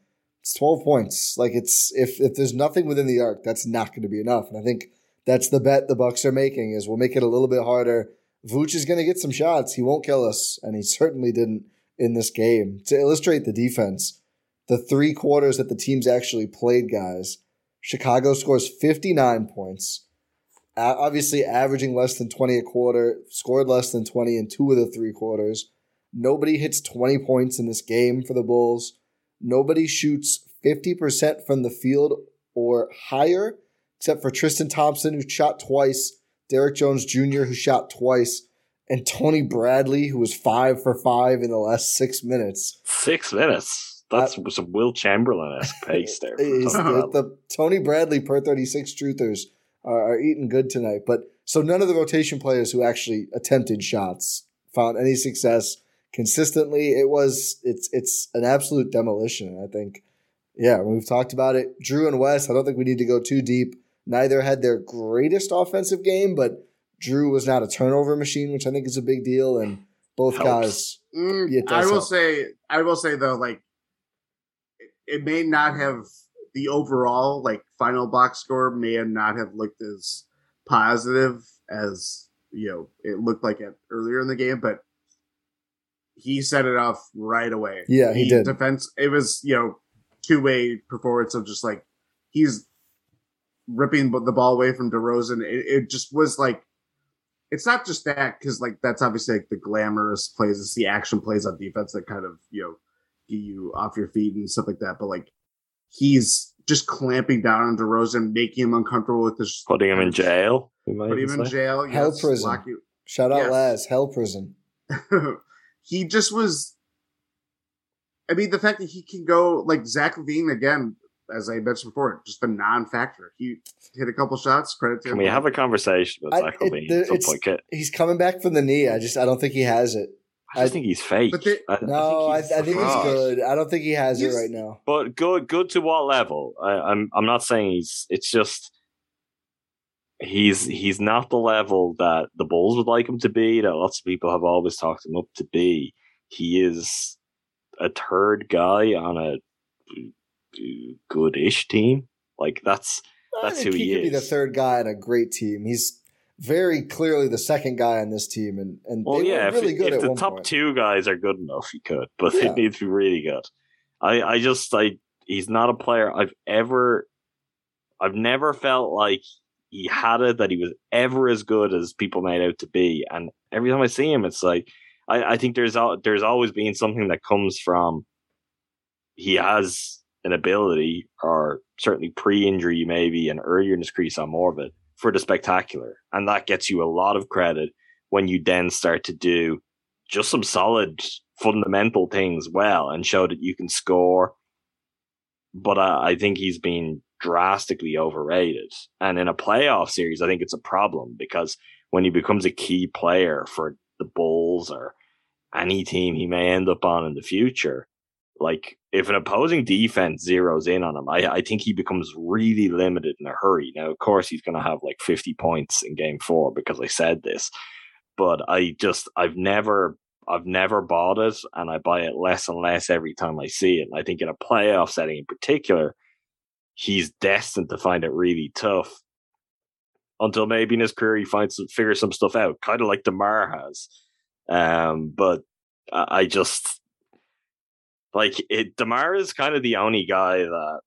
it's twelve points. Like it's if if there's nothing within the arc, that's not going to be enough. And I think that's the bet the Bucks are making is we'll make it a little bit harder. Vooch is going to get some shots. He won't kill us, and he certainly didn't in this game. To illustrate the defense, the three quarters that the teams actually played, guys, Chicago scores 59 points, obviously averaging less than 20 a quarter, scored less than 20 in two of the three quarters. Nobody hits 20 points in this game for the Bulls. Nobody shoots 50% from the field or higher except for Tristan Thompson, who shot twice, Derrick Jones Jr., who shot twice, and Tony Bradley, who was five for five in the last six minutes.
Six minutes. That's uh, some Wilt Chamberlain esque pace there.
the, the, Tony Bradley per 36 truthers are, are eating good tonight. But so none of the rotation players who actually attempted shots found any success consistently. It was it's it's an absolute demolition. I think, yeah, we've talked about it. Jrue and Wes. I don't think we need to go too deep. Neither had their greatest offensive game, but Jrue was not a turnover machine, which I think is a big deal. And both Helps. guys,
mm, I will help. say, I will say though, like it, it may not have the overall like final box score may have not have looked as positive as you know it looked like it earlier in the game, but he set it off right away.
Yeah, he, he did.
Defense. It was you know two way performance of just like he's ripping the ball away from DeRozan. It, it just was like, it's not just that because like that's obviously like the glamorous plays, it's the action plays on defense that kind of you know get you off your feet and stuff like that. But like he's just clamping down on DeRozan, making him uncomfortable with this,
putting him in jail,
putting him in jail,
hell yes, prison. You, Shout out yes. Laz, hell prison.
he just was. I mean, the fact that he can go like Zach LaVine again as I mentioned before, just a non-factor. He hit a couple shots. Credit to
Can
him.
we have a conversation with Zach LaVine?
He's coming back from the knee. I just I don't think he has it.
I, I think he's fake.
They, I, no, I think, I, I think he's good. I don't think he has he's, it right now.
But good, good to what level? I, I'm I'm not saying he's. It's just he's he's not the level that the Bulls would like him to be. That lots of people have always talked him up to be. He is a third guy on a good-ish team. Like that's that's who he,
he
is.
Could be the third guy on a great team. He's very clearly the second guy on this team, and and well, yeah, really
if,
good.
If
the
top
point.
two guys are good enough, he could, but yeah. it needs to be really good. I I just like he's not a player I've ever, I've never felt like he had it that he was ever as good as people made out to be, and every time I see him, it's like I I think there's there's always been something that comes from he has an ability, or certainly pre-injury, maybe, and earlier in his career, saw more of it for the spectacular, and that gets you a lot of credit when you then start to do just some solid fundamental things well and show that you can score. But uh, I think he's been drastically overrated, and in a playoff series, I think it's a problem because when he becomes a key player for the Bulls or any team he may end up on in the future, like if an opposing defense zeroes in on him, I, I think he becomes really limited in a hurry. Now, of course, he's going to have like 50 points in game four because I said this, but I just, I've never, I've never bought it and I buy it less and less every time I see it. And I think in a playoff setting in particular, he's destined to find it really tough until maybe in his career he finds, some, figures some stuff out, kind of like DeMar has. Um, but I just, like it, Demar is kind of the only guy that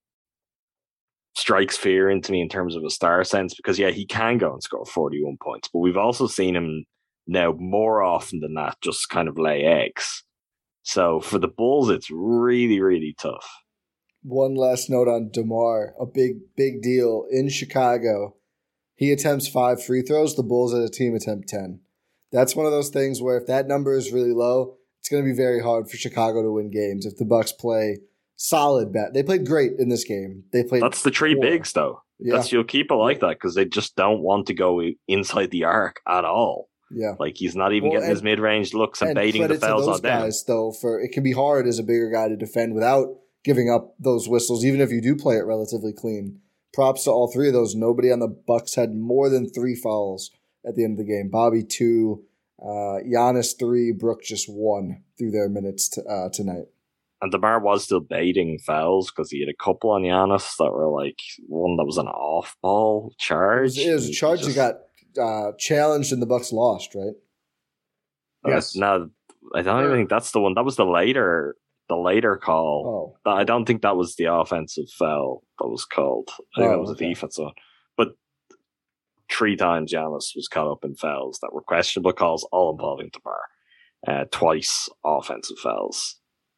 strikes fear into me in terms of a star sense because yeah, he can go and score 41 points, but we've also seen him now more often than not just kind of lay eggs. So for the Bulls, it's really, really tough.
One last note on DeMar, a big, big deal in Chicago. He attempts five free throws. The Bulls as a team attempt 10. That's one of those things where if that number is really low, it's going to be very hard for Chicago to win games if the Bucks play solid bet. They played great in this game. They played.
That's the three
poor.
bigs, though.
Yeah.
That's you'll keep it like that because they just don't want to go inside the arc at all.
Yeah.
Like he's not even
Well,
getting
and-
his mid range looks and,
and
baiting the fouls on them.
guys though for it can be hard as a bigger guy to defend without giving up those whistles even if you do play it relatively clean. Props to all three of those. Nobody on the bucks had more than three fouls at the end of the game. Bobby two. Uh Giannis three. Brook just one through their minutes to, uh, tonight.
And DeMar was still baiting fouls because he had a couple on Giannis that were like one that was an off ball
it
charge.
was, it was a charge
just-
that got uh challenged and the bucks lost right?
Uh,
Yes.
No, I don't even think that's the one. That was the later, the later call.
oh
I don't think that was the offensive foul that was called. I think
Oh,
that was
okay.
a defensive one. But three times Giannis was caught up in fouls that were questionable calls, all involving DeMar. Uh, twice offensive fouls.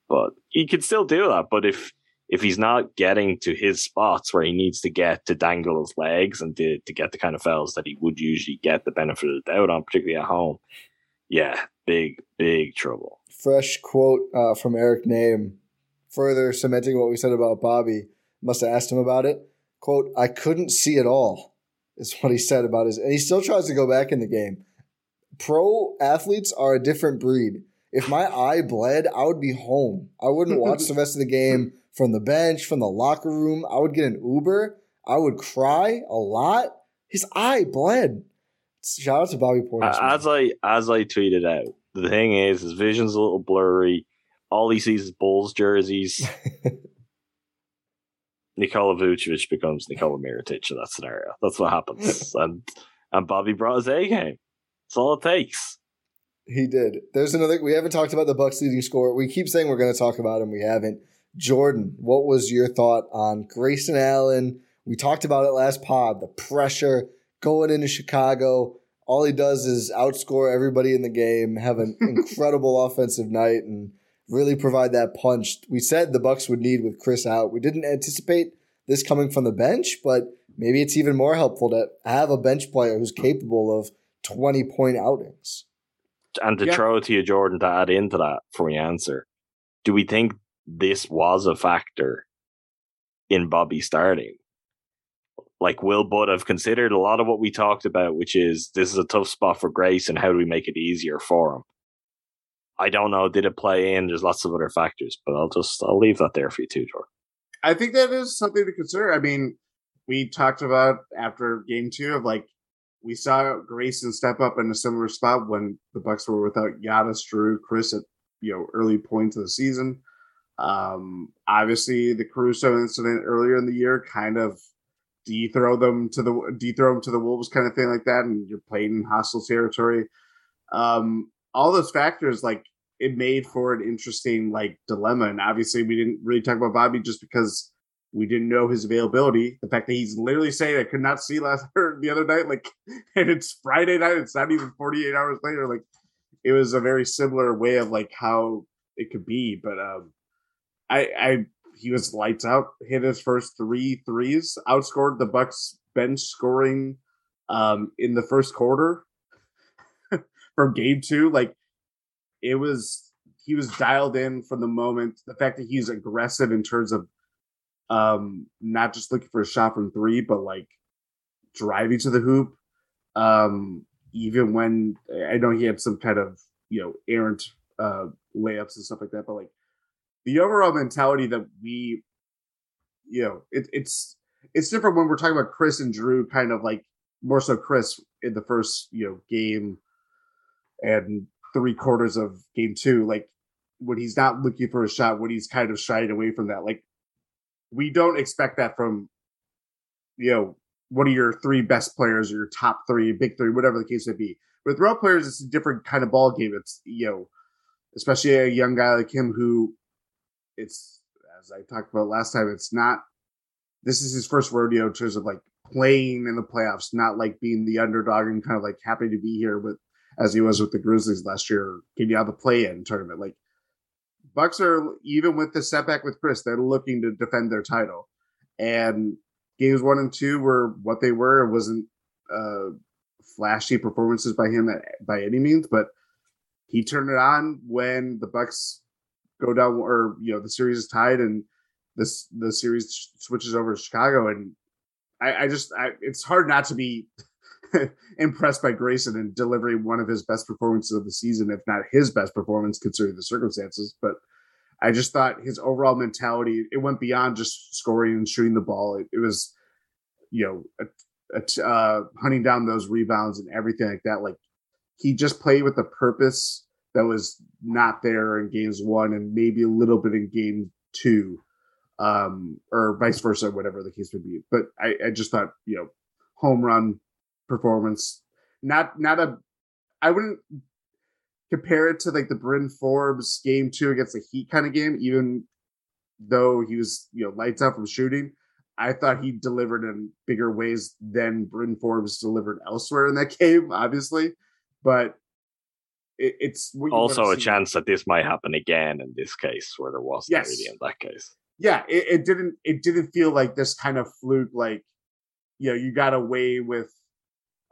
But he could still do that. But if if he's not getting to his spots where he needs to get to dangle his legs and to, to get the kind of fouls that he would usually get the benefit of the doubt on, particularly at home, yeah, big, big trouble.
Fresh quote uh, from Eric Nehm, further cementing what we said about Bobby. Must have asked him about it. Quote, I couldn't see it all, is what he said about his. And he still tries to go back in the game. Pro athletes are a different breed. If my eye bled, I would be home. I wouldn't watch the rest of the game from the bench, from the locker room. I would get an Uber. I would cry a lot. His eye bled. Shout out to Bobby Portis.
As I as I tweeted out, the thing is, his vision's a little blurry. All he sees is Bulls jerseys. Nikola Vucevic becomes Nikola Mirotic in that scenario. That's what happens. and and Bobby brought his A game. That's all it takes.
He did. There's another. We haven't talked about the Bucks leading scorer. We keep saying we're going to talk about him. We haven't. Jordan, what was your thought on Grayson Allen? We talked about it last pod. The pressure going into Chicago. All he does is outscore everybody in the game, have an incredible offensive night, and really provide that punch. We said the Bucks would need with Khris out. We didn't anticipate this coming from the bench, but maybe it's even more helpful to have a bench player who's capable of 20 point outings.
And to
Yeah.
throw it to you, Jordan, to add into that for your answer, do we think this was a factor in Bobby starting? Like, will Bud have considered a lot of what we talked about, which is this is a tough spot for Grace, and how do we make it easier for him? I don't know. Did it play in? There's lots of other factors, but I'll just I'll leave that there for you too, Jordan.
I think that is something to consider. I mean, we talked about after game two of like we saw Grayson step up in a similar spot when the Bucks were without Giannis, Jrue, Khris at you know early points of the season. Um, obviously, the Caruso incident earlier in the year kind of dethrow them to the dethrow them to the Wolves kind of thing like that, and you're playing in hostile territory. Um, all those factors like it made for an interesting like dilemma. And obviously, we didn't really talk about Bobby just because we didn't know his availability. The fact that he's literally saying I could not see last or the other night, like, and it's Friday night. It's not even forty eight hours later. Like, it was a very similar way of like how it could be. But um, I, I, he was lights out. Hit his first three threes. Outscored the Bucks bench scoring um in the first quarter from game two. Like it was he was dialed in from the moment. The fact that he's aggressive in terms of um not just looking for a shot from three, but like driving to the hoop. Um even when I know he had some kind of you know errant uh layups and stuff like that, but like the overall mentality that we you know it, it's it's different when we're talking about Khris and Jrue kind of like more so Khris in the first you know game and three quarters of game two, like when he's not looking for a shot, when he's kind of shying away from that. Like we don't expect that from you know one of your three best players or your top three, big three, whatever the case may be. With role players, it's a different kind of ball game. It's you know, especially a young guy like him who it's as I talked about last time, it's not this is his first rodeo in terms of like playing in the playoffs, not like being the underdog and kind of like happy to be here with as he was with the Grizzlies last year, getting out of the play-in tournament. Like Bucks are even with the setback with Khris, they're looking to defend their title, and games one and two were what they were. It wasn't uh, flashy performances by him at, by any means, but he turned it on when the Bucks go down, or you know the series is tied and this the series switches over to Chicago, and I, I just I, it's hard not to be impressed by Grayson and delivering one of his best performances of the season, if not his best performance considering the circumstances. But I just thought his overall mentality it went beyond just scoring and shooting the ball. It, it was, you know, uh, hunting down those rebounds and everything like that. Like he just played with a purpose that was not there in games one and maybe a little bit in game two, um, or vice versa, whatever the case would be. But I, I just thought, you know, home run performance. Not not a I wouldn't compare it to like the Bryn Forbes game two against the Heat kind of game, even though he was, you know, lights out from shooting. I thought he delivered in bigger ways than Bryn Forbes delivered elsewhere in that game, obviously. But it, it's
also a chance that this might happen again in this case, where there wasn't yes. really in that case.
Yeah, it, it didn't. It didn't feel like this kind of fluke. Like, you know, you got away with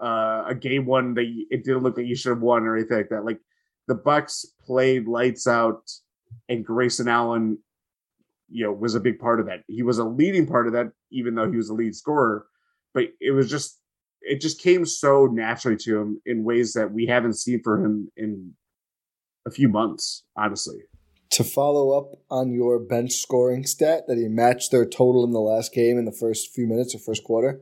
uh, a game one that you, it didn't look like you should have won or anything like that. Like the Bucks played lights out, and Grayson Allen, you know, was a big part of that. He was a leading part of that, even though he was a lead scorer. But it was just, it just came so naturally to him in ways that we haven't seen for him in a few months, honestly.
To follow up on your bench scoring stat that he matched their total in the last game in the first few minutes or first quarter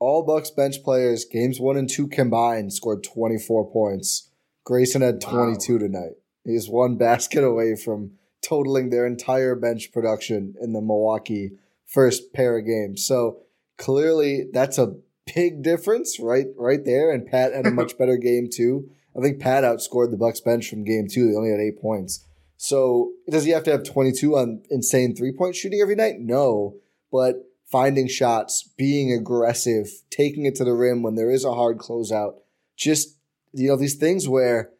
all Bucks bench players, games one and two combined, scored 24 points. Grayson had 22 wow. tonight. He's one basket away from totaling their entire bench production in the Milwaukee first pair of games. So clearly, that's a big difference, right? Right there. And Pat had a much better game too. I think Pat outscored the Bucks bench from game two. They only had eight points. So does he have to have 22 on insane three point shooting every night? No, but finding shots, being aggressive, taking it to the rim when there is a hard closeout. Just, you know, these things where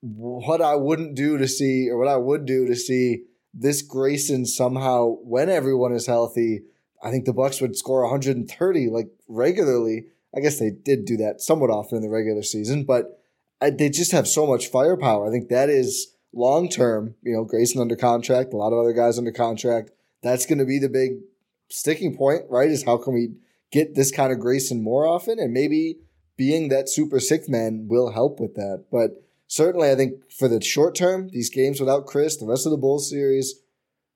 what I wouldn't do to see, or what I would do to see this Grayson somehow, when everyone is healthy, I think the Bucks would score 130 like regularly. I guess they did do that somewhat often in the regular season, but uh, they just have so much firepower. I think that is long term. You know, Grayson under contract, a lot of other guys under contract. That's going to be the big sticking point, right? Is how can we get this kind of Grayson more often? And maybe being that super sixth man will help with that. But certainly, I think for the short term, these games without Khris, the rest of the Bulls series,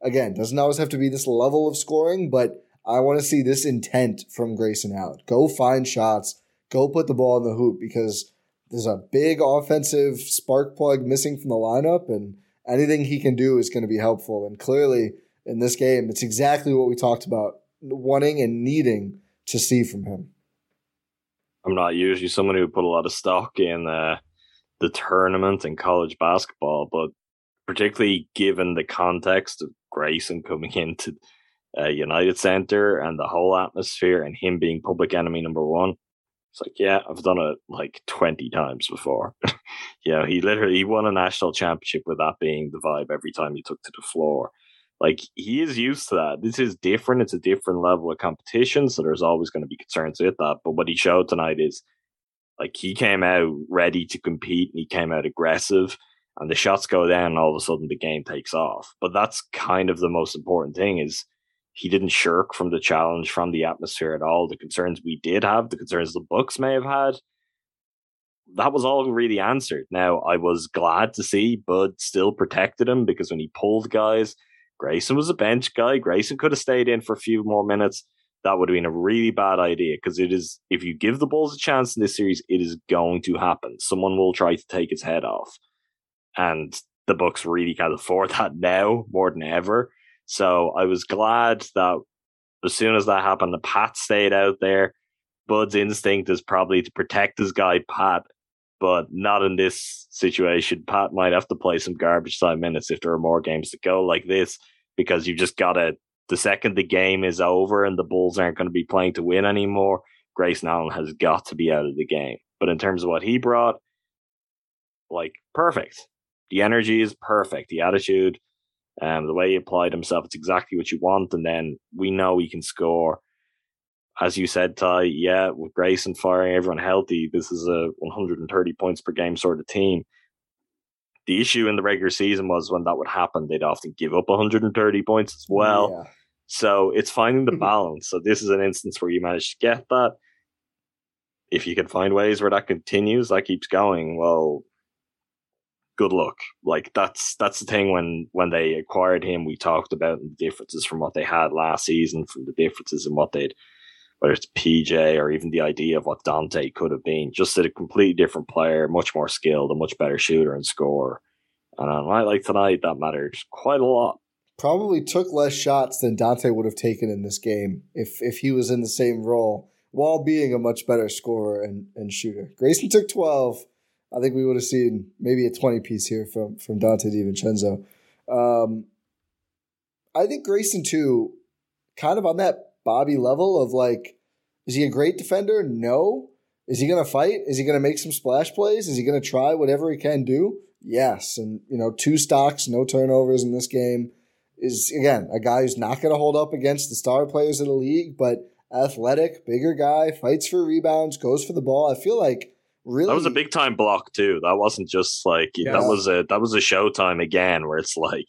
again, doesn't always have to be this level of scoring, but I want to see this intent from Grayson out. Go find shots, go put the ball in the hoop because there's a big offensive spark plug missing from the lineup, and anything he can do is going to be helpful. And clearly, in this game. It's exactly what we talked about, wanting and needing to see from him.
I'm not usually someone who put a lot of stock in uh, the tournament in college basketball, but particularly given the context of Grayson coming into uh, United Center and the whole atmosphere and him being public enemy number one. It's like, yeah, I've done it like 20 times before. you know, he literally he won a national championship with that being the vibe every time he took to the floor. Like he is used to that. This is different. It's a different level of competition. So there's always going to be concerns with that. But what he showed tonight is like he came out ready to compete and he came out aggressive and the shots go down and all of a sudden the game takes off. But that's kind of the most important thing is he didn't shirk from the challenge, from the atmosphere at all. The concerns we did have, the concerns the Bucks may have had, that was all really answered. Now I was glad to see Bud still protected him because when he pulled guys, Grayson was a bench guy. Grayson could have stayed in for a few more minutes. That would have been a really bad idea because it is, if you give the Bulls a chance in this series, it is going to happen. Someone will try to take his head off. And the Bucks really can't afford that now more than ever. So I was glad that as soon as that happened, the Pat stayed out there. Bud's instinct is probably to protect his guy, Pat, but not in this situation. Pat might have to play some garbage time minutes if there are more games to go like this because you've just got to. The second the game is over and the Bulls aren't going to be playing to win anymore, Grayson Allen has got to be out of the game. But in terms of what he brought, like perfect. The energy is perfect. The attitude, um, the way he applied himself, it's exactly what you want. And then we know he can score. As you said, Ti, yeah, with Grayson firing everyone healthy, this is a 130 points per game sort of team. The issue in the regular season was when that would happen, they'd often give up 130 points as well.
Yeah.
So it's finding the balance. So this is an instance where you manage to get that. If you can find ways where that continues, that keeps going, well, good luck. Like that's that's the thing when when they acquired him, we talked about the differences from what they had last season, from the differences in what they'd whether it's PJ or even the idea of what Dante could have been. Just a completely different player, much more skilled, a much better shooter and scorer. And on a night like tonight, that mattered quite a lot.
Probably took less shots than Dante would have taken in this game if if he was in the same role while being a much better scorer and, and shooter. Grayson took 12. I think we would have seen maybe a 20 piece here from, from Dante DiVincenzo. Um, I think Grayson, too, kind of on that Bobby level of like, is he a great defender? No. Is he going to fight? Is he going to make some splash plays? Is he going to try whatever he can do? Yes. And, you know, two stocks, no turnovers in this game is, again, a guy who's not going to hold up against the star players of the league, but athletic, bigger guy, fights for rebounds, goes for the ball. I feel like really
That was a big time block too. That wasn't just like
Yeah.
that was a that was a showtime again where it's like,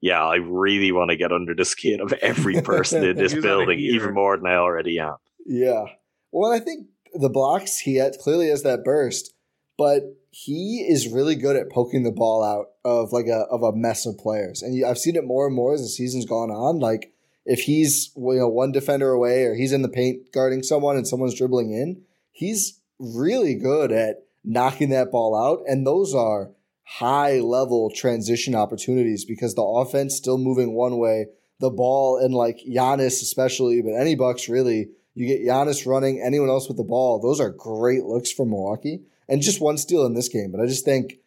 yeah, I really want to get under the skin of every person in this
He's on a
building, even more than I already am.
Yeah. Well, I think the blocks he had clearly has that burst, but he is really good at poking the ball out of like a of a mess of players, and I've seen it more and more as the season's gone on. Like if he's you know one defender away or he's in the paint guarding someone and someone's dribbling in, he's really good at knocking that ball out, and those are high level transition opportunities because the offense still moving one way, the ball and like Giannis especially, but any Bucks really. You get Giannis running, anyone else with the ball. Those are great looks for Milwaukee. And just one steal in this game. But I just think,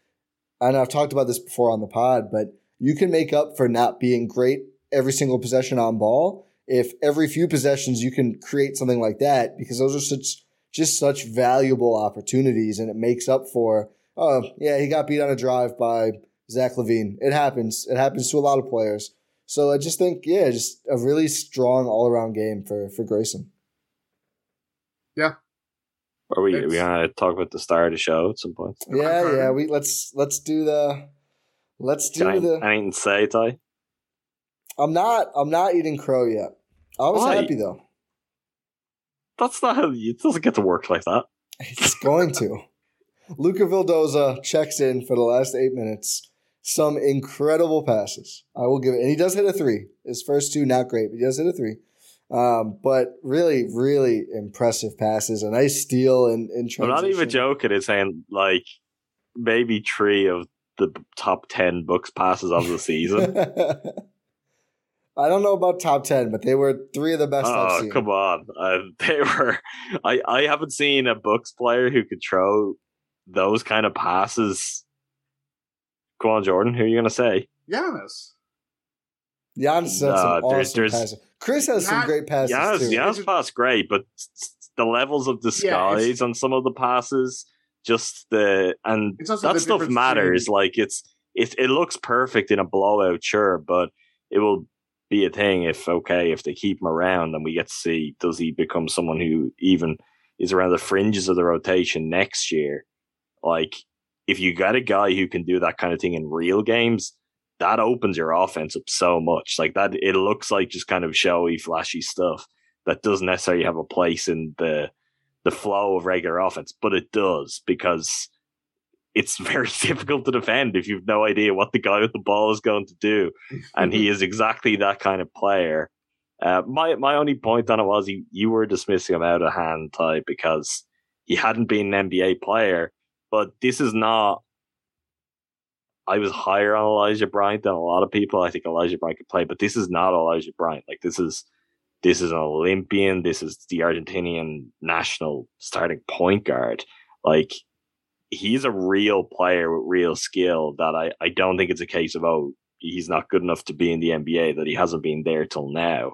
and I've talked about this before on the pod, but you can make up for not being great every single possession on ball if every few possessions you can create something like that because those are such just such valuable opportunities and it makes up for oh yeah he got beat on a drive by Zach LaVine it happens it happens to a lot of players so I just think yeah just a really strong all around game for for Grayson Yeah.
Are we
It's-
we gonna talk about the star of the show at some point?
yeah
Okay.
yeah we let's let's do the let's do
Can I,
the
anything to say, Ti?
I'm not I'm not eating crow yet I was
Why?
happy though
That's not how it doesn't get to work like that.
It's going to. Luca Vildoza checks in for the last eight minutes. Some incredible passes. I will give it. And he does hit a three. His first two, not great, but he does hit a three. Um, but really, really impressive passes. A nice steal in, in
I'm not even joking. It's saying like maybe three of the top ten Bucks passes of the season.
I don't know about top 10, but they were three of the best I've
oh
seen.
come on! Uh, they were. I I haven't seen a Bucks player who could throw those kind of passes. Go on, Jordan. Who are you gonna say?
Giannis.
Giannis has some
Uh,
awesome
there's- there's-
passes. Khris has some great passes
Yes,
too.
yes, pass great, but s- s- the levels of disguise
it's-
on some of the passes, just the and that
the
stuff matters.
between-
Like it's it it looks perfect in a blowout, sure, but it will be a thing if okay if they keep him around and we get to see does he become someone who even is around the fringes of the rotation next year. Like if you got a guy who can do that kind of thing in real games, that opens your offense up so much. Like that, it looks like just kind of showy, flashy stuff that doesn't necessarily have a place in the the flow of regular offense, but it does because it's very difficult to defend if you've no idea what the guy with the ball is going to do, and he is exactly that kind of player. Uh, my my only point on it was he, you were dismissing him out of hand, Ti, because he hadn't been an NBA player. But this is not. I was higher on Elijah Bryant than a lot of people. I think Elijah Bryant could play, but this is not Elijah Bryant. Like this is this is an Olympian. This is the Argentinian national starting point guard. Like he's a real player with real skill that I, I don't think it's a case of, oh, he's not good enough to be in the NBA, that he hasn't been there till now.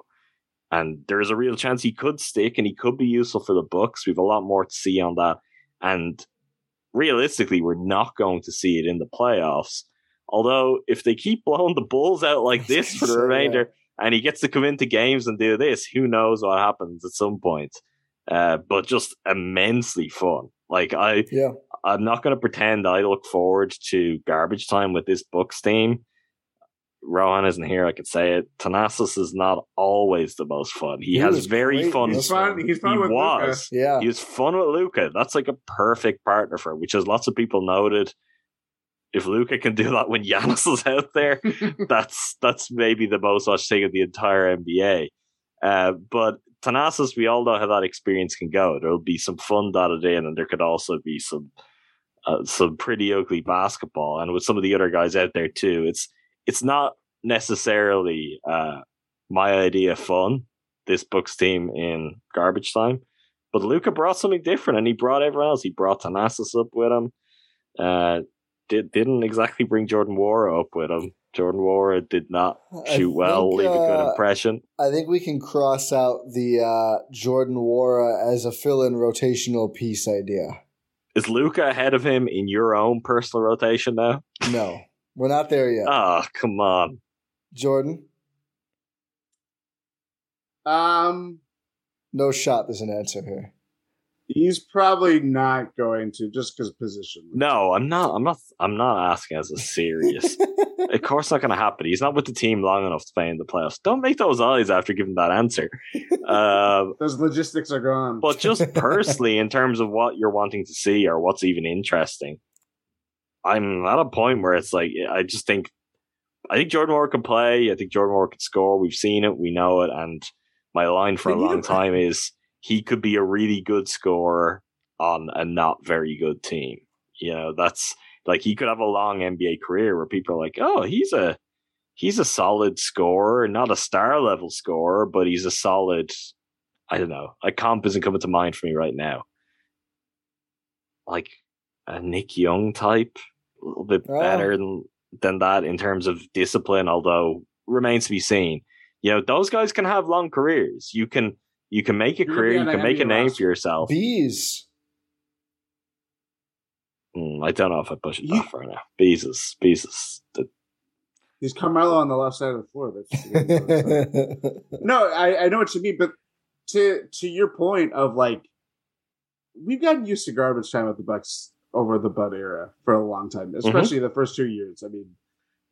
And there's a real chance he could stick and he could be useful for the Bucks. We've a lot more to see on that. And realistically, we're not going to see it in the playoffs. Although, if they keep blowing the Bulls out like this for the remainder, and he gets to come into games and do this, who knows what happens at some point. Uh, but just immensely fun. Like I,
Yeah.
I'm not going to pretend I look forward to garbage time with this Bucks team. Rohan isn't here. I could say it. Thanasis is not always the most fun. He,
He
has very
great
fun.
He's fun. He's fun
he
with Luca.
was.
Yeah.
He was fun with Luca. That's like a perfect partner for him, which as lots of people noted. If Luca can do that when Giannis is out there, that's that's maybe the most watched thing of the entire NBA. Uh, but Thanasis, we all know how that experience can go. There'll be some fun dotted in, and there could also be some uh, some pretty ugly basketball. And with some of the other guys out there too, it's it's not necessarily uh, my idea of fun. This Bucks team in garbage time, but Luca brought something different, and he brought everyone else. He brought Thanasis up with him. Uh, did didn't exactly bring Jordan Nwora up with him. Jordan Nwora did not
I
shoot well,
think,
leave a good
uh,
impression.
I think we can cross out the uh, Jordan Nwora as a fill-in rotational piece idea.
Is Luca ahead of him in your own personal rotation now?
No, we're not there yet.
Ah, come on.
Jordan,
Um,
no shot. There's an answer here.
He's probably not going to just because position.
No, I'm not. I'm not. I'm not asking as a serious. of course, not going to happen. He's not with the team long enough to play in the playoffs. Don't make those eyes after giving that answer. Uh,
Those logistics are gone.
but just personally, in terms of what you're wanting to see or what's even interesting, I'm at a point where it's like I just think I think Jordan Nwora can play. I think Jordan Nwora can score. We've seen it. We know it. And my line for a
They
long time is he could be a really good scorer on a not very good team. You know, that's like he could have a long NBA career where people are like, oh, he's a he's a solid scorer, not a star level scorer, but he's a solid. I don't know. A comp isn't coming to mind for me right now. Like a Nick Young type, a little bit
Oh.
better than than that in terms of discipline, although remains to be seen. You know, those guys can have long careers. You can you can make a
You're gonna
career, you can
an
make a name
roster.
for yourself.
Bees.
Mm, I don't know if I push it
You-
that far now. Beezus, Beezus. The-
he's Carmelo on the left side of the floor. That's no, I, I know what you mean, but to to your point of like, we've gotten used to garbage time with the Bucks over the Bud era for a long time, especially the first two years. I mean,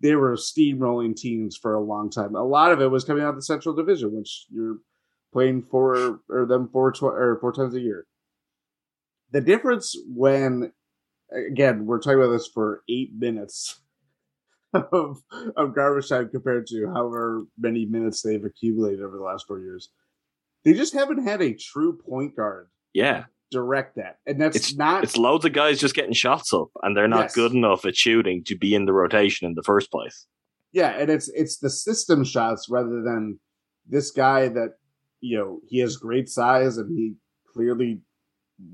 they were steamrolling teams for a long time. A lot of it was coming out of the Central Division, which you're playing four or them four tw- or four times a year. The difference when again we're talking about this for eight minutes of of garbage time compared to however many minutes they've accumulated over the last four years. They just haven't had a true point guard
yeah,
direct that, and that's it's, not.
it's loads of guys just getting shots up, and they're not
Yes.
good enough at shooting to be in the rotation in the first place.
yeah, and it's it's the system shots rather than this guy that you know he has great size and he clearly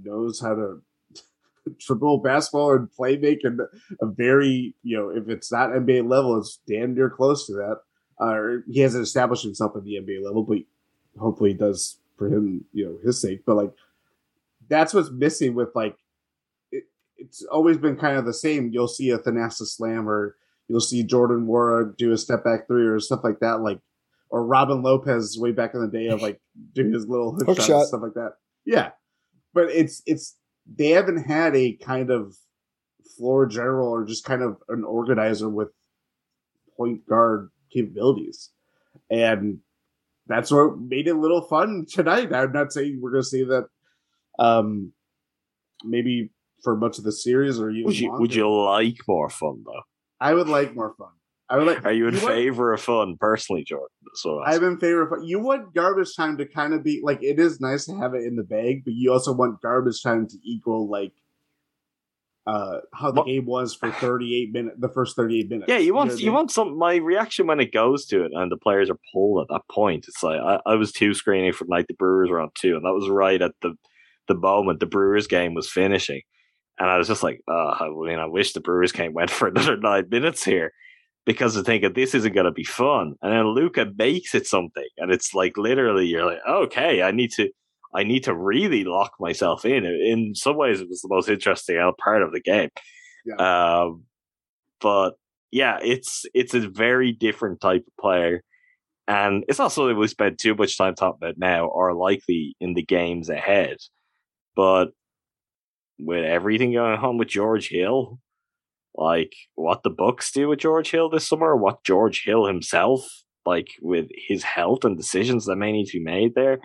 knows how to dribble basketball and play make and a very you know if it's not NBA level, it's damn near close to that. Uh, he hasn't established himself at the NBA level, but hopefully he does for him, you know, his sake. But like that's what's missing with like it, it's always been kind of the same. You'll see a Thanasis slam or you'll see Jordan Nwora do a step back three or stuff like that, like or Robin Lopez way back in the day of like doing his little hook,
Hook
shot,
shot.
and stuff like that. Yeah, but it's it's they haven't had a kind of floor general or just kind of an organizer with point guard capabilities, and that's what made it a little fun tonight. I'm not saying we're going to see that, um, maybe for much of the series or even
Would you
longer.
would you like more fun though?
I would like more fun. I would like.
Are you in
want-
favor of fun personally, Jordan? So
I'm in favor of. Fun. You want garbage time to kind of be like it is nice to have it in the bag, but you also want garbage time to equal like uh how the
What-
game was for 38 minutes, the first 38 minutes.
yeah, you want
know what I
you want some. My reaction when it goes to it and the players are pulled at that point, it's like I, I was two screening for night the Brewers were on two, and that was right at the the moment the Brewers game was finishing, and I was just like, oh, I mean, I wish the Brewers game went for another nine minutes here. Because I think this isn't going to be fun, and then Luca makes it something, and it's like literally you're like, okay, I need to. I need to really lock myself in. In some ways, it was the most interesting part of the game. Yeah. Um, but yeah, it's it's a very different type of player, and it's not something we spend too much time talking about now, or likely in the games ahead. But with everything going on with George Hill, like what the Bucks do with George Hill this summer, what George Hill himself, like with his health and decisions that may need to be made there.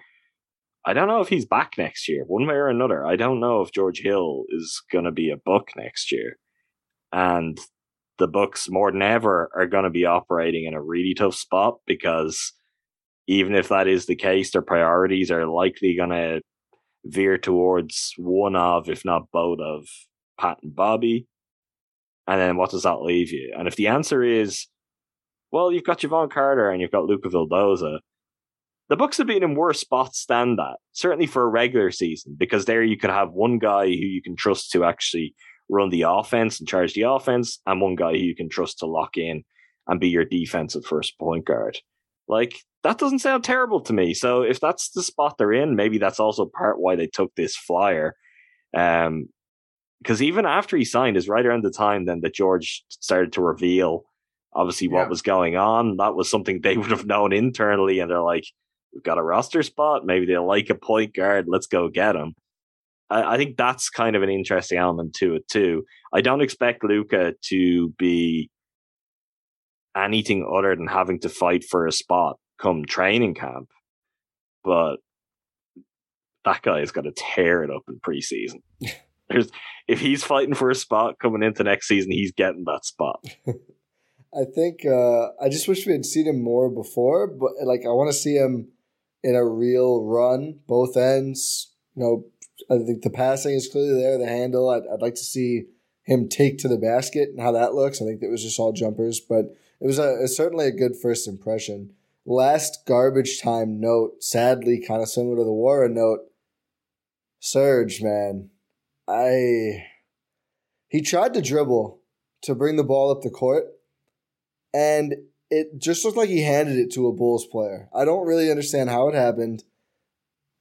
I don't know if he's back next year, one way or another. I don't know if George Hill is going to be a Buck next year. And the Bucks more than ever are going to be operating in a really tough spot because even if that is the case, their priorities are likely going to veer towards one of, if not both of, Pat and Bobby. And then what does that leave you? And if the answer is, well, you've got Jevon Carter and you've got Luca Vildoza, the Bucks have been in worse spots than that, certainly for a regular season, because there you could have one guy who you can trust to actually run the offense and charge the offense, and one guy who you can trust to lock in and be your defensive first point guard. Like that doesn't sound terrible to me. So if that's the spot they're in, maybe that's also part why they took this flyer. Um, because even after he signed, is right around the time then that George started to reveal obviously what yeah. was going on. That was something they would have known internally, and they're like, "We've got a roster spot. Maybe they like a point guard. Let's go get him." I, I think that's kind of an interesting element to it too. I don't expect Luca to be anything other than having to fight for a spot come training camp, but that guy is going to tear it up in preseason. There's if he's fighting for a spot coming into next season, he's getting that spot.
I think uh, I just wish we had seen him more before, but like I want to see him in a real run, both ends. You know, I think the passing is clearly there. The handle, I'd, I'd like to see him take to the basket and how that looks. I think it was just all jumpers, but it was a certainly a good first impression. Last garbage time note, sadly, kind of similar to the Warren note. Serge, man, I he tried to dribble to bring the ball up the court, and it just looked like he handed it to a Bulls player. I don't really understand how it happened.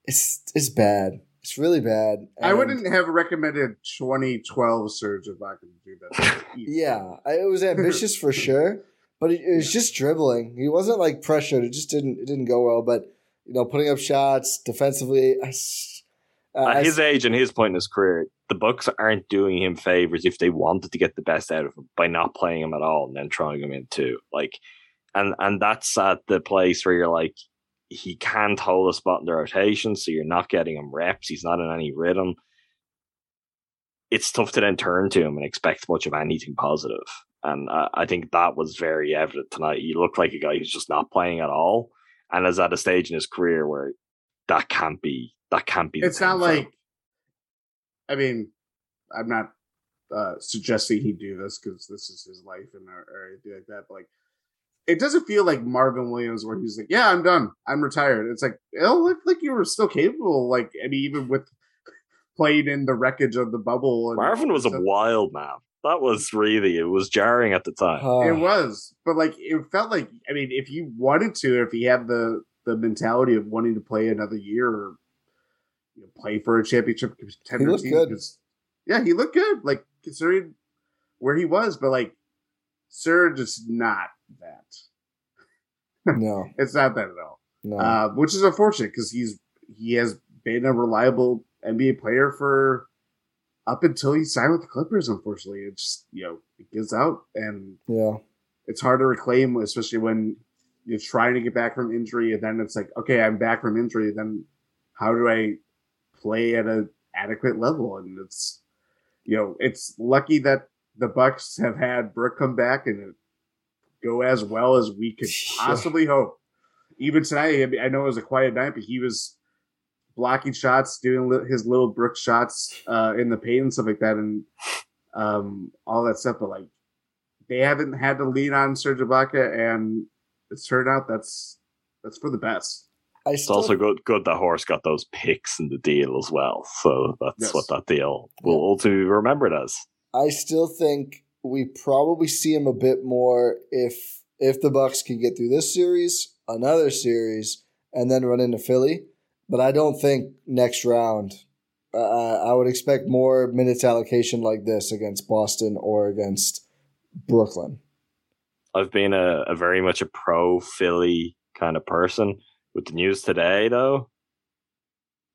It's it's bad. It's really bad. And
I wouldn't have recommended 2012 Serge if I could do that.
yeah, it was ambitious for sure, but it, it was yeah. just dribbling. He wasn't like pressured. It just didn't it didn't go well. But you know, putting up shots defensively. I,
uh, At his age and his point in his career, the Bucks aren't doing him favors if they wanted to get the best out of him by not playing him at all and then throwing him in too. Like, and and that's at the place where you're like, he can't hold a spot in the rotation, so you're not getting him reps. He's not in any rhythm. It's tough to then turn to him and expect much of anything positive. And uh, I think that was very evident tonight. He looked like a guy who's just not playing at all, and is at a stage in his career where that can't be. That can't be.
It's not like. I mean, I'm not uh, suggesting he do this because this is his life and or, or anything like that. But like, it doesn't feel like Marvin Williams where he's like, "Yeah, I'm done. I'm retired." It's like it looked like you were still capable. Like, I mean, even with playing in the wreckage of the bubble.
Marvin was stuff. a wild man. That was really it was jarring at the time.
It was, but like it felt like I mean, if he wanted to, if he had the the mentality of wanting to play another year or you know, play for a championship
contender he looked team, good.
Yeah, he looked good. Like considering where he was, but like Serge is not that.
No,
it's not that at all. No. Uh, which is unfortunate because he's he has been a reliable NBA player for up until he signed with the Clippers. Unfortunately, it just you know it gives out, and
yeah,
it's hard to reclaim, especially when you're trying to get back from injury, and then it's like, okay, I'm back from injury. Then how do I play at a adequate level? And it's you know it's lucky that the Bucks have had Brook come back and go as well as we could possibly hope. Even tonight, I know it was a quiet night, but he was blocking shots, doing his little Brook shots uh, in the paint and stuff like that, and um, all that stuff. But like, they haven't had to lean on Serge Ibaka, and it's turned out that's that's for the best.
Still, it's also good good that Horst got those picks in the deal as well. So that's yes. what that deal will ultimately be remembered as.
I still think we probably see him a bit more if if the Bucks can get through this series, another series, and then run into Philly. but I don't think next round. Uh, I would expect more minutes allocation like this against Boston or against Brooklyn.
I've been a, a very much a pro Philly kind of person. With the news today, though,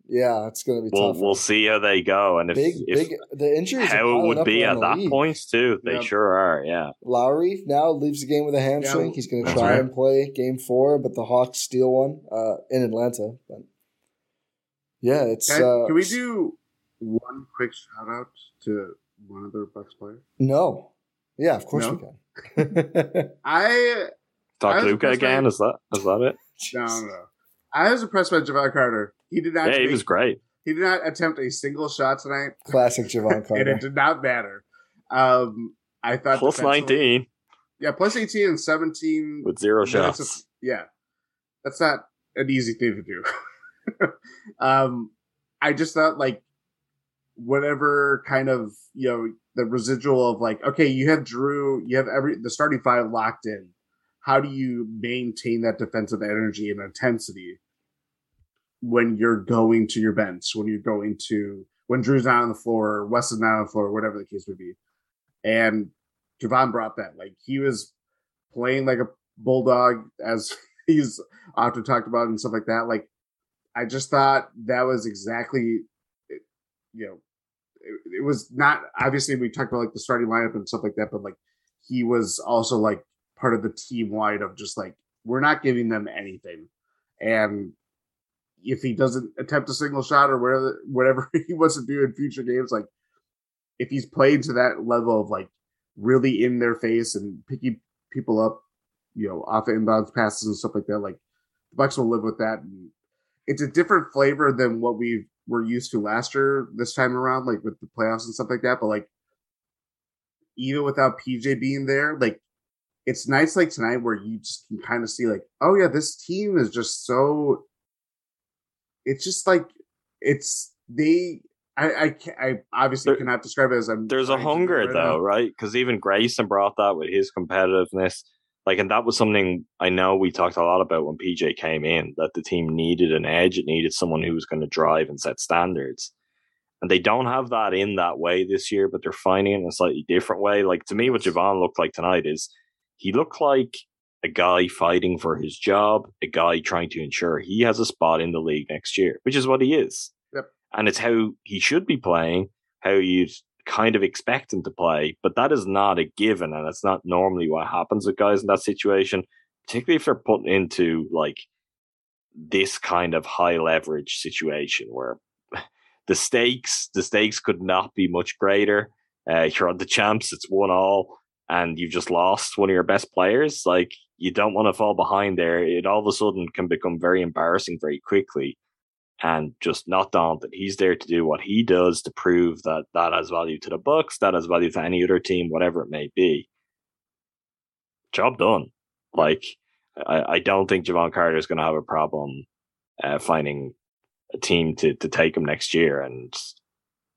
Yeah, it's going to be
we'll
tough.
we'll see how they go and if,
big,
if
big. The injuries.
how it would be at that
league.
point too. They
Yep.
sure are. Yeah,
Lowry now leaves the game with a hamstring.
Yeah,
He's going to try
right.
and play game four, but the Hawks steal one uh, in Atlanta. But yeah, it's
Can,
uh,
can we do one quick shout out to one of their Bucks players?
no. Yeah, of course
No?
we can.
I
talk
I
Luca
impressed by-
again. Is that is that it?
no no. I was impressed by Jevon Carter. He did not.
Yeah, he was great.
He did not attempt a single shot tonight,
Classic
Jevon
Carter, and
it did not matter. Um, I thought
Plus
defensively-
nineteen
Yeah, plus eighteen and seventeen
with zero shots.
of- yeah, that's not an easy thing to do. um, I just thought like whatever kind of you know the residual of like okay, you have Jrue, you have every the starting five locked in. How do you maintain that defensive energy and intensity when you're going to your bench? When you're going to when Jrue's not on the floor, Wes is not on the floor, whatever the case would be. And Jevon brought that. Like he was playing like a bulldog, as he's often talked about and stuff like that. Like I just thought that was exactly, you know, it, was not obviously we talked about like the starting lineup and stuff like that, but like he was also like part of the team wide of just like we're not giving them anything, and if he doesn't attempt a single shot or whatever whatever he wants to do in future games, like if he's played to that level of like really in their face and picking people up, you know, off of inbounds passes and stuff like that, like the Bucks will live with that. And it's a different flavor than what we were used to last year this time around, like with the playoffs and stuff like that. But like even without PJ being there, like it's nights like tonight where you just can kind of see like, oh yeah, this team is just so it's just like it's they I I, can't, I obviously
There-
cannot describe it as I'm
There's a
trying to do
hunger
right
though,
now.
right? Because even Grayson brought that with his competitiveness. Like, and that was something I know we talked a lot about when PJ came in. That the team needed an edge. It needed someone who was going to drive and set standards. And they don't have that in that way this year, but they're finding it in a slightly different way. Like to me, what Jevon looked like tonight is he looked like a guy fighting for his job, a guy trying to ensure he has a spot in the league next year, which is what he is.
Yep.
And it's how he should be playing, how you'd kind of expect him to play, but that is not a given, and it's not normally what happens with guys in that situation, particularly if they're put into like this kind of high leverage situation where the stakes the stakes could not be much greater. Uh, you're on the champs, it's one all, and you've just lost one of your best players. Like you don't want to fall behind there. It all of a sudden can become very embarrassing very quickly, and just not daunted. He's there to do what he does to prove that that has value to the Bucks, that has value to any other team, whatever it may be. Job done. Like I, I don't think Jevon Carter is going to have a problem uh, finding a team to to take him next year, and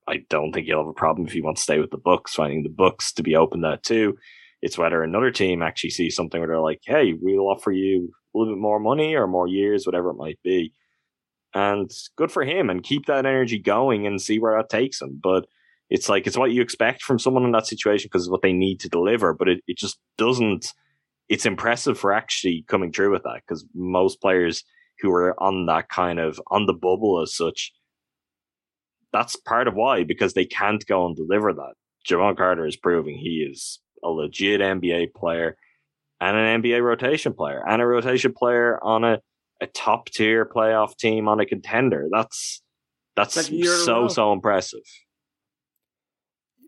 I don't think he'll have a problem if he wants to stay with the Bucks, finding the Bucks to be open that too. It's whether another team actually sees something where they're like, "Hey, we'll offer you a little bit more money or more years, whatever it might be," and good for him, and keep that energy going and see where that takes him. But it's like it's what you expect from someone in that situation because it's what they need to deliver, but it, it just doesn't. It's impressive for actually coming through with that because most players who are on that kind of on the bubble as such, that's part of why because they can't go and deliver that. Jevon Carter is proving he is a legit NBA player and an NBA rotation player and a rotation player on a, a top tier playoff team on a contender. That's that's
Second year in a
so so impressive.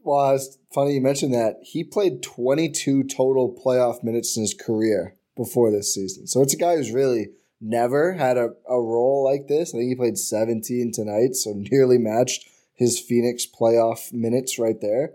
Well, it's funny you mentioned that. He played 22 total playoff minutes in his career before this season. So it's a guy who's really never had a, a role like this. I think he played 17 tonight, so nearly matched his Phoenix playoff minutes right there.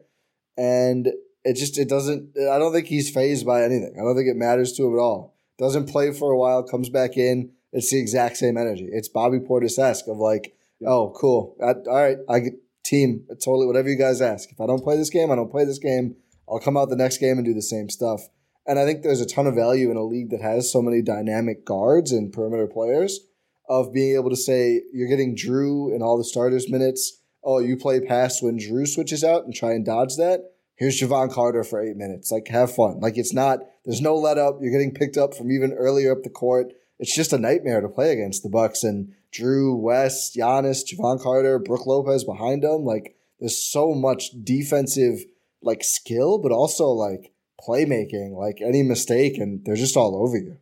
And it just, it doesn't, I don't think he's phased by anything. I don't think it matters to him at all. Doesn't play for a while, comes back in. It's the exact same energy. It's Bobby Portis esque of like, oh, cool. I, all right, I get team totally whatever you guys ask. If I don't play this game, I don't play this game. I'll come out the next game and do the same stuff. And I think there's a ton of value in a league that has so many dynamic guards and perimeter players of being able to say you're getting Jrue in all the starters minutes. Oh, you play pass when Jrue switches out and try and dodge that. Here's Jevon Carter for eight minutes. Like, have fun. Like, it's not, there's no let up. You're getting picked up from even earlier up the court. It's just a nightmare to play against the Bucks and Jrue Wes, Giannis, Jevon Carter, Brook Lopez behind them. Like, there's so much defensive, like, skill, but also, like, playmaking. Like, any mistake, and they're just all over you.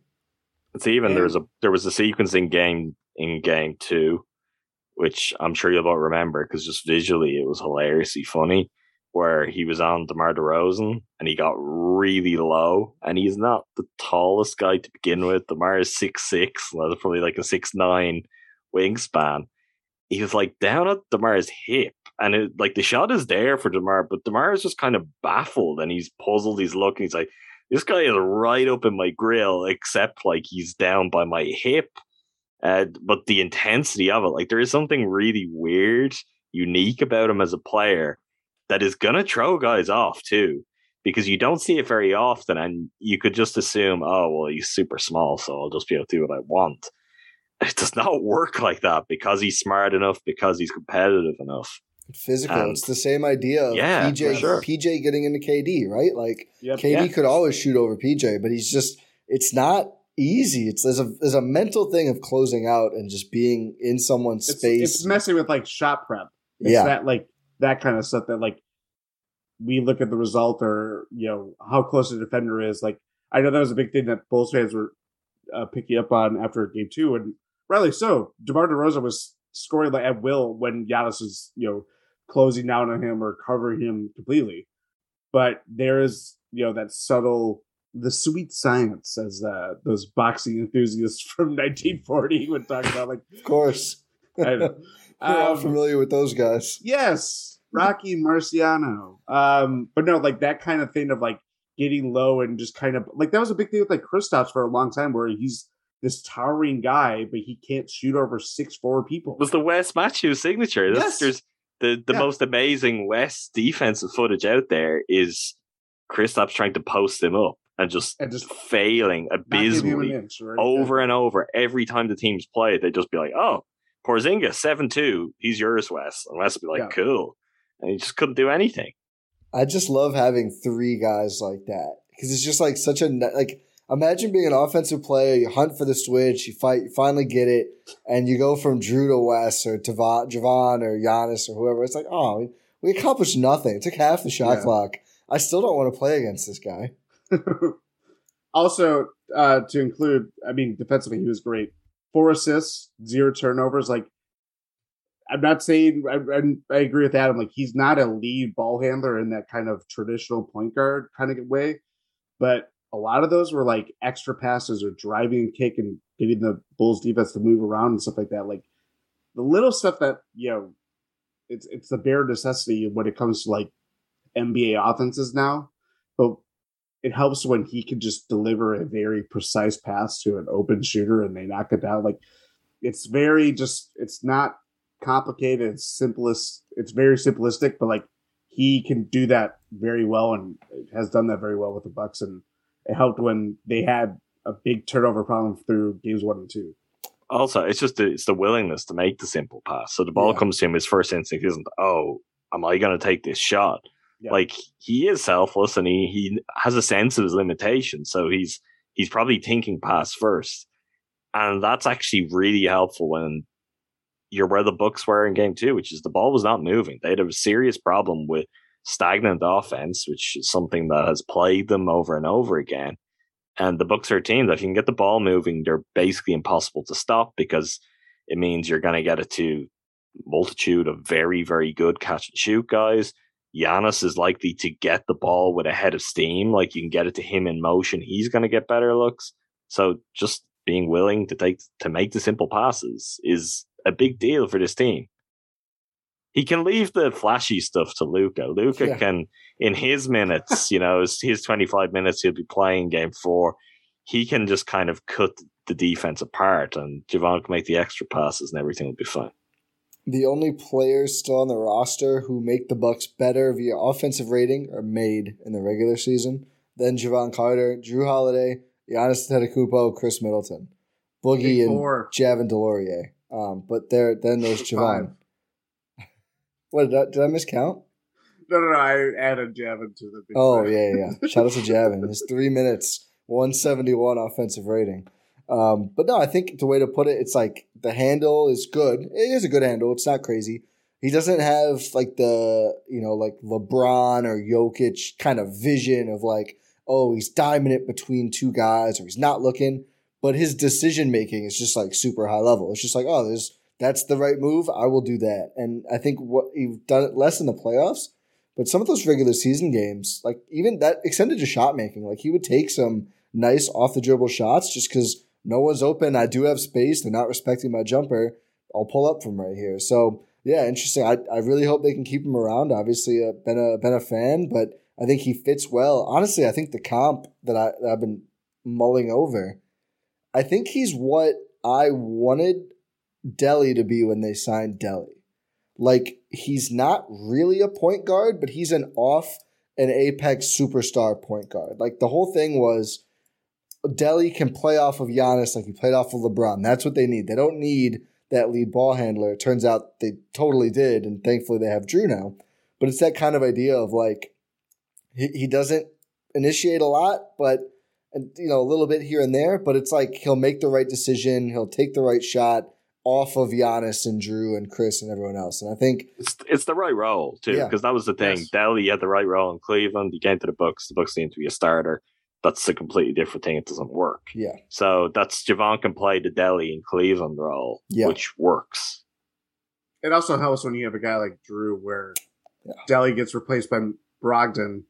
It's even there was a there was a sequence in game in game two, which I'm sure you'll all remember because just visually it was hilariously funny, where he was on DeMar DeRozan and he got really low, and he's not the tallest guy to begin with. DeMar is six six, that's probably like a six nine wingspan. He was like down at DeMar's hip, and it, like the shot is there for DeMar, but DeMar is just kind of baffled and he's puzzled. He's looking. He's like, this guy is right up in my grill, except like he's down by my hip. Uh, but the intensity of it, like there is something really weird, unique about him as a player that is gonna throw guys off too, because you don't see it very often, and you could just assume, oh well, he's super small, so I'll just be able to do what I want. It does not work like that because he's smart enough, because he's competitive enough.
Physical.
And-
it's the same idea of
Yeah,
PJ,
sure.
PJ getting into KD, right? Like,
Yep.
KD
Yeah.
could always shoot over PJ, but he's just it's not easy. It's there's a there's a mental thing of closing out and just being in someone's
It's,
space.
it's messing with like shot prep. It's
yeah,
that like that kind of stuff that like we look at the result or you know how close the defender is. Like I know that was a big thing that Bulls fans were uh, picking up on after game two, and rightly so. DeMar DeRozan was scoring like at will when Giannis was you know closing down on him or covering him completely. But there is you know that subtle. The sweet science, as uh, those boxing enthusiasts from 1940 would talk about, like
of course.
I know.
We're all
Um,
familiar with those guys.
Yes, Rocky Marciano. Um, but no, like that kind of thing of like getting low and just kind of like that was a big thing with like Kristaps for a long time, where he's this towering guy, but he can't shoot over six four people.
was the Wes Matthews signature. That's,
Yes.
There's the, the
Yeah.
most amazing Wes defensive footage out there is Kristaps trying to post him up and just,
And just
failing
not giving him an
abysmally
inch, right?
over and over. Every time the teams play, they'd just be like, oh, Porzingis, 7 2, he's yours, Wes. And Wes would be like,
Yeah.
cool. And he just couldn't do anything.
I just love having three guys like that because it's just like such a like. Imagine being an offensive player. You hunt for the switch. You fight. You finally get it, and you go from Jrue to Wes or Tava- Jevon or Giannis or whoever. It's like, oh, we, we accomplished nothing. It took half the shot
Yeah.
clock. I still don't want to play against this guy.
also, uh, to include, I mean, defensively, he was great. Four assists, zero turnovers. Like, I'm not saying I, I, agree with Adam. Like, he's not a lead ball handler in that kind of traditional point guard kind of way, but a lot of those were like extra passes or driving and kick and getting the Bulls defense to move around and stuff like that. Like the little stuff that you know, it's it's the bare necessity when it comes to like NBA offenses now, but it helps when he can just deliver a very precise pass to an open shooter and they knock it down. Like it's very just it's not complicated. It's simplest. It's very simplistic, but like he can do that very well and has done that very well with the Bucks. And it helped when they had a big turnover problem through games one and two.
Also, it's just the, it's the willingness to make the simple pass. So the ball
Yeah.
comes to him, his first instinct isn't, oh, am I going to take this shot?
Yeah.
Like he is selfless and he, he has a sense of his limitations. So he's he's probably thinking past first. And that's actually really helpful when you're where the Bucks were in game two, which is the ball was not moving. They had a serious problem with stagnant offense, which is something that has plagued them over and over again. And the Bucks are a team that if you can get the ball moving, they're basically impossible to stop because it means you're going to get it to multitude of very, very good catch and shoot guys. Giannis is likely to get the ball with a head of steam. Like you can get it to him in motion. He's going to get better looks. So just being willing to take, to make the simple passes is a big deal for this team. He can leave the flashy stuff to Luca. Luca
Yeah.
can, in his minutes, you know, his, his 25 minutes he'll be playing game four, he can just kind of cut the defense apart and Jevon can make the extra passes and everything will be fine.
The only players still on the roster who make the Bucks better via offensive rating are made in the regular season. Then Jevon Carter, Jrue Holiday, Giannis Antetokounmpo, Khris Middleton. Boogie and. Javin DeLaurier. Um, but there then there's Jevon. What did I, did I miscount?
No, no, no. I added Javin to the.
Oh yeah, yeah. yeah. Shout out to Jevon. His three minutes, one seventy one offensive rating. Um, but no, I think the way to put it, it's like the handle is good. It is a good handle. It's not crazy. He doesn't have like the you know like LeBron or Jokic kind of vision of like oh he's diming it between two guys or he's not looking. But his decision making is just like super high level. It's just like oh there's that's the right move. I will do that. And I think what he's done it less in the playoffs. But some of those regular season games, like even that extended to shot making, like he would take some nice off the dribble shots just because no one's open. I do have space. They're not respecting my jumper. I'll pull up from right here. So yeah, interesting. I, I really hope they can keep him around. Obviously, uh, been a been a fan, but I think he fits well. Honestly, I think the comp that, I, that I've been mulling over, I think he's what I wanted Delly to be when they signed Delly. Like he's not really a point guard, but he's an off an apex superstar point guard. Like the whole thing was Delly can play off of Giannis like he played off of LeBron. That's what they need. They don't need that lead ball handler. It turns out they totally did, and thankfully they have Jrue now. But it's that kind of idea of like he, he doesn't initiate a lot, but and you know a little bit here and there. But it's like he'll make the right decision. He'll take the right shot off of Giannis and Jrue and Khris and everyone else. And I think
It's it's the right role too,
Yeah.
because that was the thing.
Yes.
Delly had the right role in Cleveland. He came to the Bucks. The Bucks seemed to be a starter. That's a completely different thing. It doesn't work.
yeah,
So that's Jevon can play the Delly and Cleveland role,
Yeah.
which works.
It also helps when you have a guy like Jrue, where
Yeah.
Delly gets replaced by Brogdon,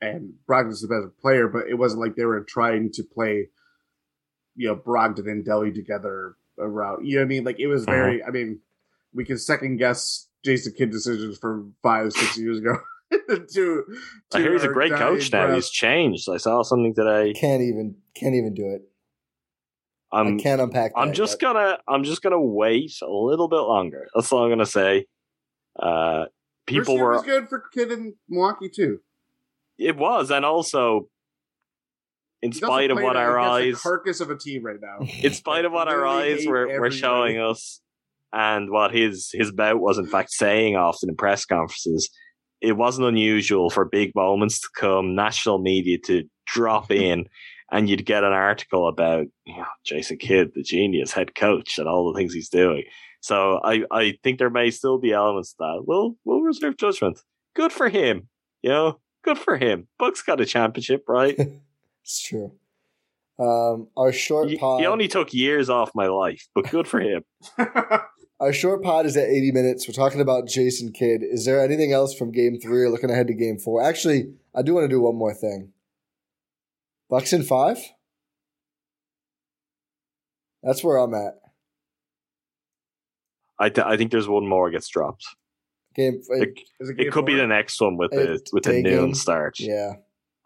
and Brogdon's the better player, but it wasn't like they were trying to play, you know, Brogdon and Delly together around. You know what I mean? Like it was
Uh-huh.
very. I mean, we can second guess Jason Kidd decisions from five, six years ago. to,
I hear he's a great coach now.
Brad-
He's changed. I saw something today.
can't even can't even do it. I
I'm
can't unpack. That
I'm just
yet.
gonna I'm just gonna wait a little bit longer. That's all I'm gonna say. Uh,
First
people
year
were
was good for Kidd in Milwaukee too.
it was, and also in
He's
spite of what our
against the
eyes
carcass of a team right now.
in spite of what our eyes
hate
were, were showing us and what his his bout was in fact saying often in press conferences, it wasn't unusual for big moments to come, national media to drop in, and you'd get an article about you know, Jason Kidd, the genius head coach, and all the things he's doing. So I, I think there may still be elements of that. We'll we'll reserve judgment. Good for him. You know, good for him. Bucks got a championship, right?
It's true. Um, our short
he,
pod.
he only took years off my life, but good for him.
Our short pod is at 80 minutes. We're talking about Jason Kidd. Is there anything else from game three or looking ahead to game four? Actually, I do want to do one more thing. Bucks in five? That's where I'm at.
I, th- I think there's one more gets dropped.
Game,
It,
Is
it could be the next one with the with the noon
game.
start.
yeah.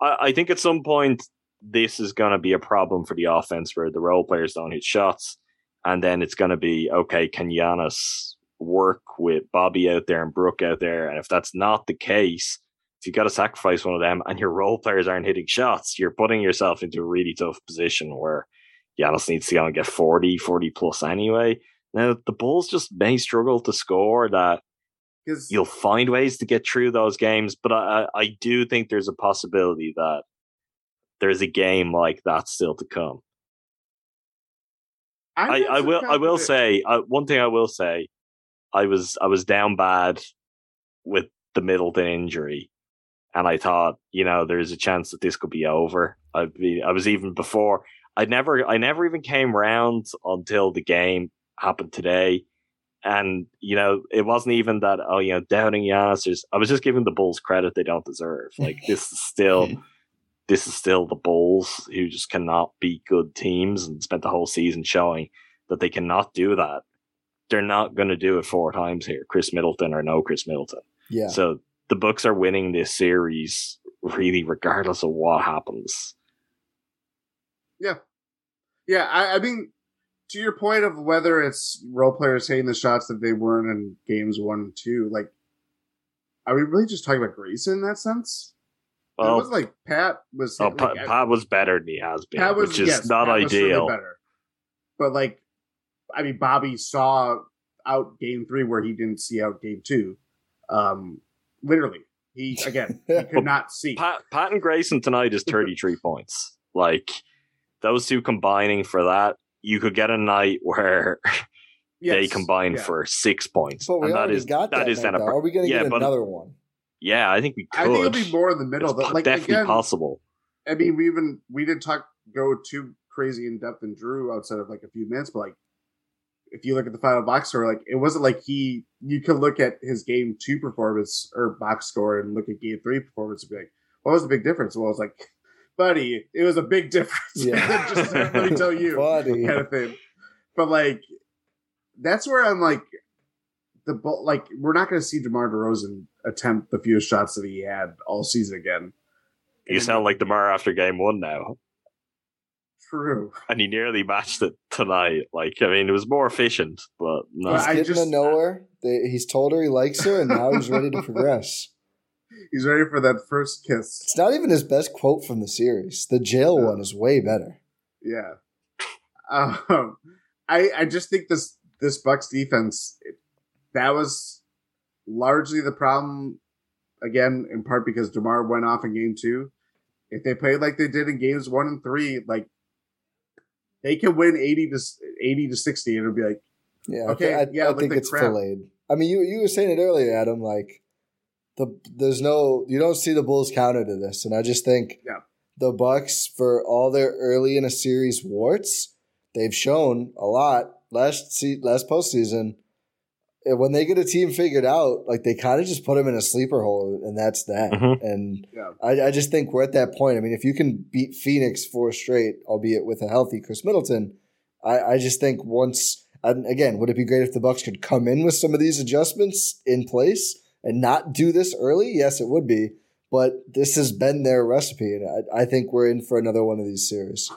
I, I think at some point this is going to be a problem for the offense where the role players don't hit shots, and then it's going to be okay. Can Giannis work with Bobby out there and Brook out there? And if that's not the case, if you've got to sacrifice one of them and your role players aren't hitting shots, you're putting yourself into a really tough position where Giannis needs to go and get 40, 40 plus anyway. Now the Bulls just may struggle to score that you'll find ways to get through those games, but I I do think there's a possibility that there's a game like that still to come. I, I will I will say uh, one thing I will say I was I was down bad with the Middleton injury, and I thought you know there's a chance that this could be over. I I was even before I never I never even came round until the game happened today. And you know, it wasn't even that. Oh, you know, doubting Giannis. I was just giving the Bulls credit they don't deserve. Like this is still, this is still the Bulls who just cannot beat good teams and spent the whole season showing that they cannot do that. They're not going to do it four times here. Khris Middleton or no Khris Middleton.
Yeah.
So the Bucks are winning this series really, regardless of what happens.
Yeah. Yeah, I, I mean, to your point of whether it's role players hitting the shots that they weren't in games one and two, like, are we really just talking about Grayson in that sense? It wasn't like Pat was.
oh,
like,
Pat, Pat was better than he has been,
Pat was
which is
yes,
not
Pat was
ideal.
better. but like, I mean, Bobby saw out game three where he didn't see out game two. Um, literally, he again he could not see.
Pat, Pat and Grayson tonight is 33 points. Like those two combining for that, you could get a night where they combine
yeah.
for six points.
But we
and that
already
is
got that.
that is
night,
then a
Are we going to
yeah,
get
but-
another one?
Yeah, I think we could.
I think it'll be more in the middle.
It's
But
po-
like
definitely
again,
possible.
I mean, we even we didn't talk go too crazy in depth in Jrue outside of like a few minutes, but like if you look at the final box score, like it wasn't like he you could look at his game two performance or box score and look at game three performance and be like, what was the big difference? Well, it's like, buddy, it was a big difference.
Yeah.
Just let me tell you,
Buddy.
kind of thing. But like, that's where I'm like, the ball, like we're not going to see DeMar DeRozan attempt the fewest shots that he had all season again.
You sound like DeMar after game one now,
True.
and he nearly matched it tonight. Like, I mean, it was more efficient, but no.
Well,
He's
I
getting
just-
to know her. They, he's told her he likes her, and now he's ready to progress.
He's ready for that first kiss.
It's not even his best quote from the series. The jail
No.
one is way better.
Yeah. Um, I I just think this this Bucks defense that was largely the problem. Again, in part because DeMar went off in game two. If they played like they did in games one and three, like they can win eighty to eighty to sixty, and it'll be like
Yeah,
Okay,
I,
yeah,
I
with
think it's
crap.
filleted. I mean, you you were saying it earlier, Adam. Like the there's no you don't see the Bulls counter to this, and I just think
Yeah.
the Bucks for all their early in a series warts, they've shown a lot last se- last postseason. And When they get a team figured out, like they kind of just put them in a sleeper hole, and that's that.
Mhm.
And
Yeah.
I, I just think we're at that point. I mean, if you can beat Phoenix four straight, albeit with a healthy Khris Middleton, I, I just think once and again, would it be great if the Bucks could come in with some of these adjustments in place and not do this early? Yes, it would be. But this has been their recipe, and I, I think we're in for another one of these series.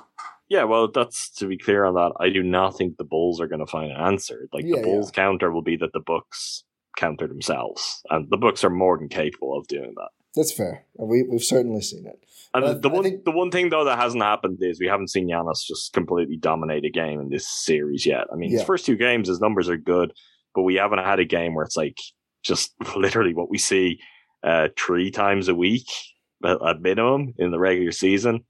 Yeah, well, that's to be clear on that. I do not think the Bulls are going to find an answer. Like
Yeah,
the Bulls counter will be that the Bucks counter themselves, and the Bucks are more than capable of doing that.
That's fair. We, we've certainly seen it.
And
But
the one,
think-
the one thing though that hasn't happened is we haven't seen Giannis just completely dominate a game in this series yet. I mean, his first two games, his numbers are good, but we haven't had a game where it's like just literally what we see uh, three times a week at, at minimum in the regular season.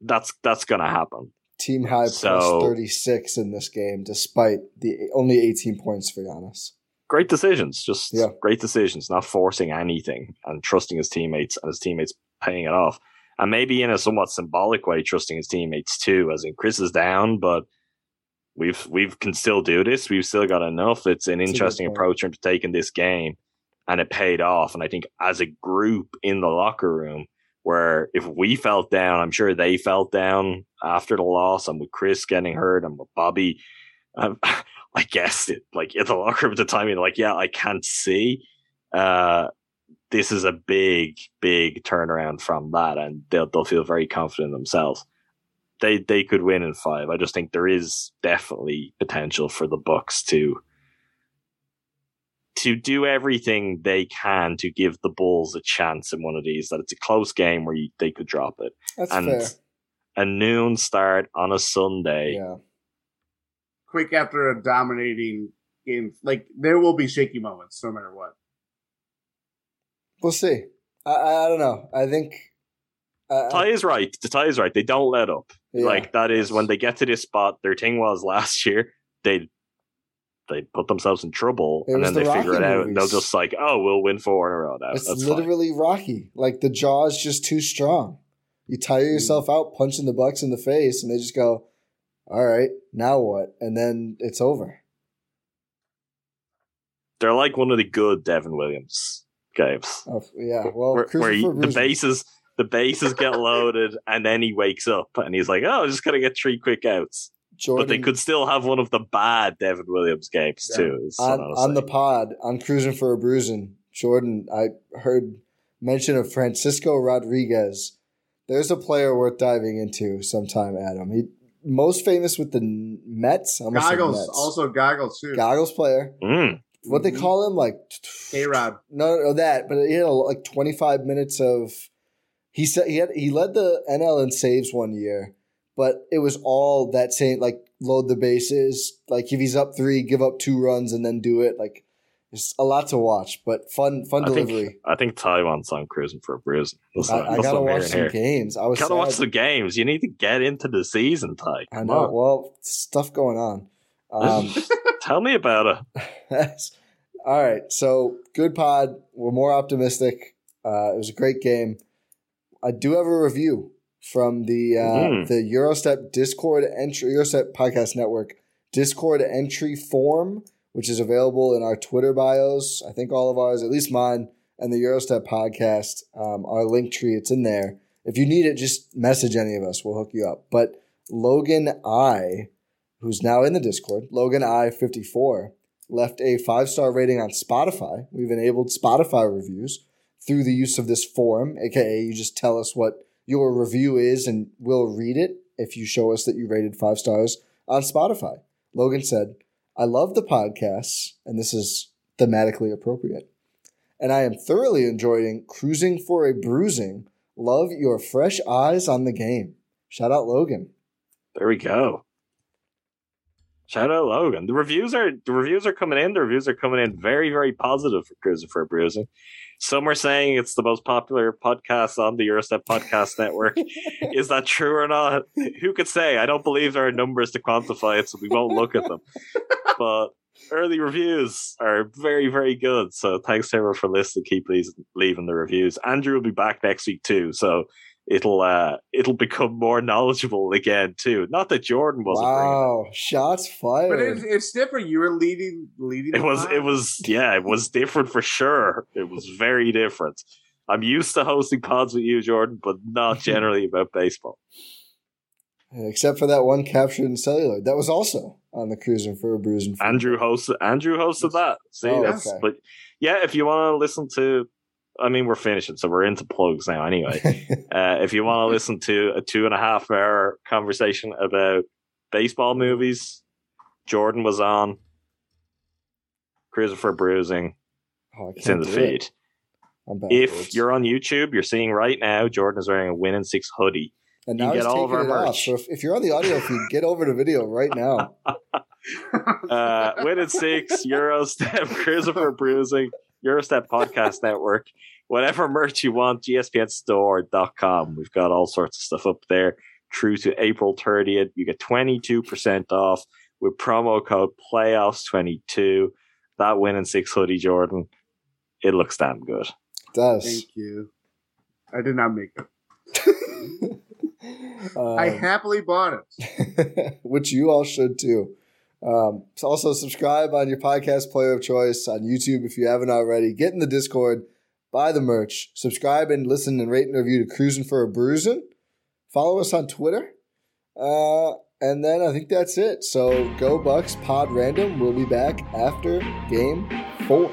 That's that's gonna happen.
Team high
So-
36 in this game, despite the only 18 points for Giannis.
Great decisions, just
Yeah.
great decisions, not forcing anything and trusting his teammates and his teammates paying it off. And maybe in a somewhat symbolic way, trusting his teammates too, as in Khris is down, but we've we've can still do this. We've still got enough. It's an
That's a good
interesting approach into taking this game, and it paid off. And I think as a group in the locker room, where if we felt down, I'm sure they felt down after the loss, and with Khris getting hurt and with Bobby, um, I guess it like in the locker room at the time. You're like, yeah, I can't see. Uh, this is a big, big turnaround from that, and they'll they'll feel very confident in themselves. They they could win in five. I just think there is definitely potential for the Bucks to to do everything they can to give the Bulls a chance in one of these. That it's a close game where you, they could drop it.
That's
And
fair.
a noon start on a Sunday.
Yeah.
quick after a dominating game. Like there will be shaky moments no matter what.
We'll see. I, I, I don't know. I think. I- I-
Ti is right. The Ti is right. They don't let up.
yeah.
Like that is when they get to this spot. Their thing was last year they they put themselves in trouble,
It
and then they
the
figure it
Rocky
out. And they'll just like, oh, we'll win four in a row now.
It's
That's fine.
literally Rocky. Like the jaw is just too strong. You tire
Mm.
yourself out punching the Bucks in the face, and they just go, "All right, now what?" And then it's over.
They're like one of the good Devin Williams games,
Oh, yeah. Well,
where, where
a
the bases the bases get loaded, and then he wakes up and he's like, oh, I'm just gonna get three quick outs.
Jordan,
but they could still have one of the bad Devin Williams games
Yeah.
too.
on, on the
saying.
pod on cruising for a bruising. Jordan, I heard mention of Francisco Rodriguez. There's a player worth diving into sometime, Adam. He most famous with the Mets. I almost
Goggles,
Mets.
also goggles too.
goggles player.
Mm.
What they call him, like
A Rod.
No, no, that. But he had like 25 minutes of. He said he had he led the NL in saves one year, but it was all that same like load the bases. Like if he's up three, give up two runs and then do it. Like it's a lot to watch, but fun fun
I think
delivery.
I think Taiwan's on cruising for a bruising. That's
I, I gotta watch some games. I was
Gotta
sad.
watch the games. You need to get into the season, Ti.
I know.
on.
Well, stuff going on. Um,
Tell me about it.
all right. So good pod. We're more optimistic. Uh, it was a great game. I do have a review from the uh,
Mhm.
the Gyro Step Discord entry Gyro Step Podcast Network Discord entry form, which is available in our Twitter bios. I think all of ours, at least mine, and the Gyro Step podcast, um, our link tree. It's in there. If you need it, just message any of us. We'll hook you up. But Logan I, who's now in the Discord, Logan I fifty four, left a five star rating on Spotify. We've enabled Spotify reviews through the use of this forum, aka you just tell us what your review is and we'll read it if you show us that you rated five stars on Spotify. Logan said, I love the podcasts, and this is thematically appropriate. And I am thoroughly enjoying cruising for a bruising. Love your fresh eyes on the game. Shout out Logan.
There we go. Shout out Logan. The reviews are the reviews are coming in. The reviews are coming in very, very positive for Cruising for a Bruising. Some are saying it's the most popular podcast on the Gyro Step Podcast Network. Is that true or not? Who could say? I don't believe there are numbers to quantify it, so we won't look at them. But early reviews are very, very good. So thanks everyone for listening. Keep leaving the reviews. Andrew will be back next week too. So it'll uh it'll become more knowledgeable again too. Not that Jordan wasn't bringing
Wow, shots fired.
But it's, it's different. You were leading, leading.
it was
pod.
it was yeah it was different for sure it was very different i'm used to hosting pods with you jordan but not generally about baseball
Except for that one captured in cellular. That was also on the cruising for a bruising.
andrew hosted andrew hosted that see
Oh,
that's
okay.
but yeah if you want to listen to i mean we're finishing so we're into plugs now anyway. Uh, if you want to listen to a two and a half hour conversation about baseball movies jordan was on. For bruising.
Oh,
it's in the feed. If you're on YouTube, you're seeing right now Jordan is wearing a Win in 6 hoodie.
and
you
now
get
he's
all of
taking
our
it off. So if, if you're on the audio feed, get over to video right now.
Uh, Win in 6, Eurostep, for Bruising, Gyro Step Podcast Network, whatever merch you want, gspnstore.com. We've got all sorts of stuff up there through to April 30th. You get 22% off with promo code playoffs22. That Win in 6 hoodie, Jordan, it looks damn good.
It does.
Thank you. I did not make it. I
Um,
happily bought it.
which you all should too. Um, so also subscribe on your podcast player of choice on YouTube if you haven't already. Get in the Discord, buy the merch, subscribe and listen and rate and review to Cruising for a Bruising. Follow us on Twitter. Uh, and then I think that's it. So go Bucks Pod Random. We'll be back after game four.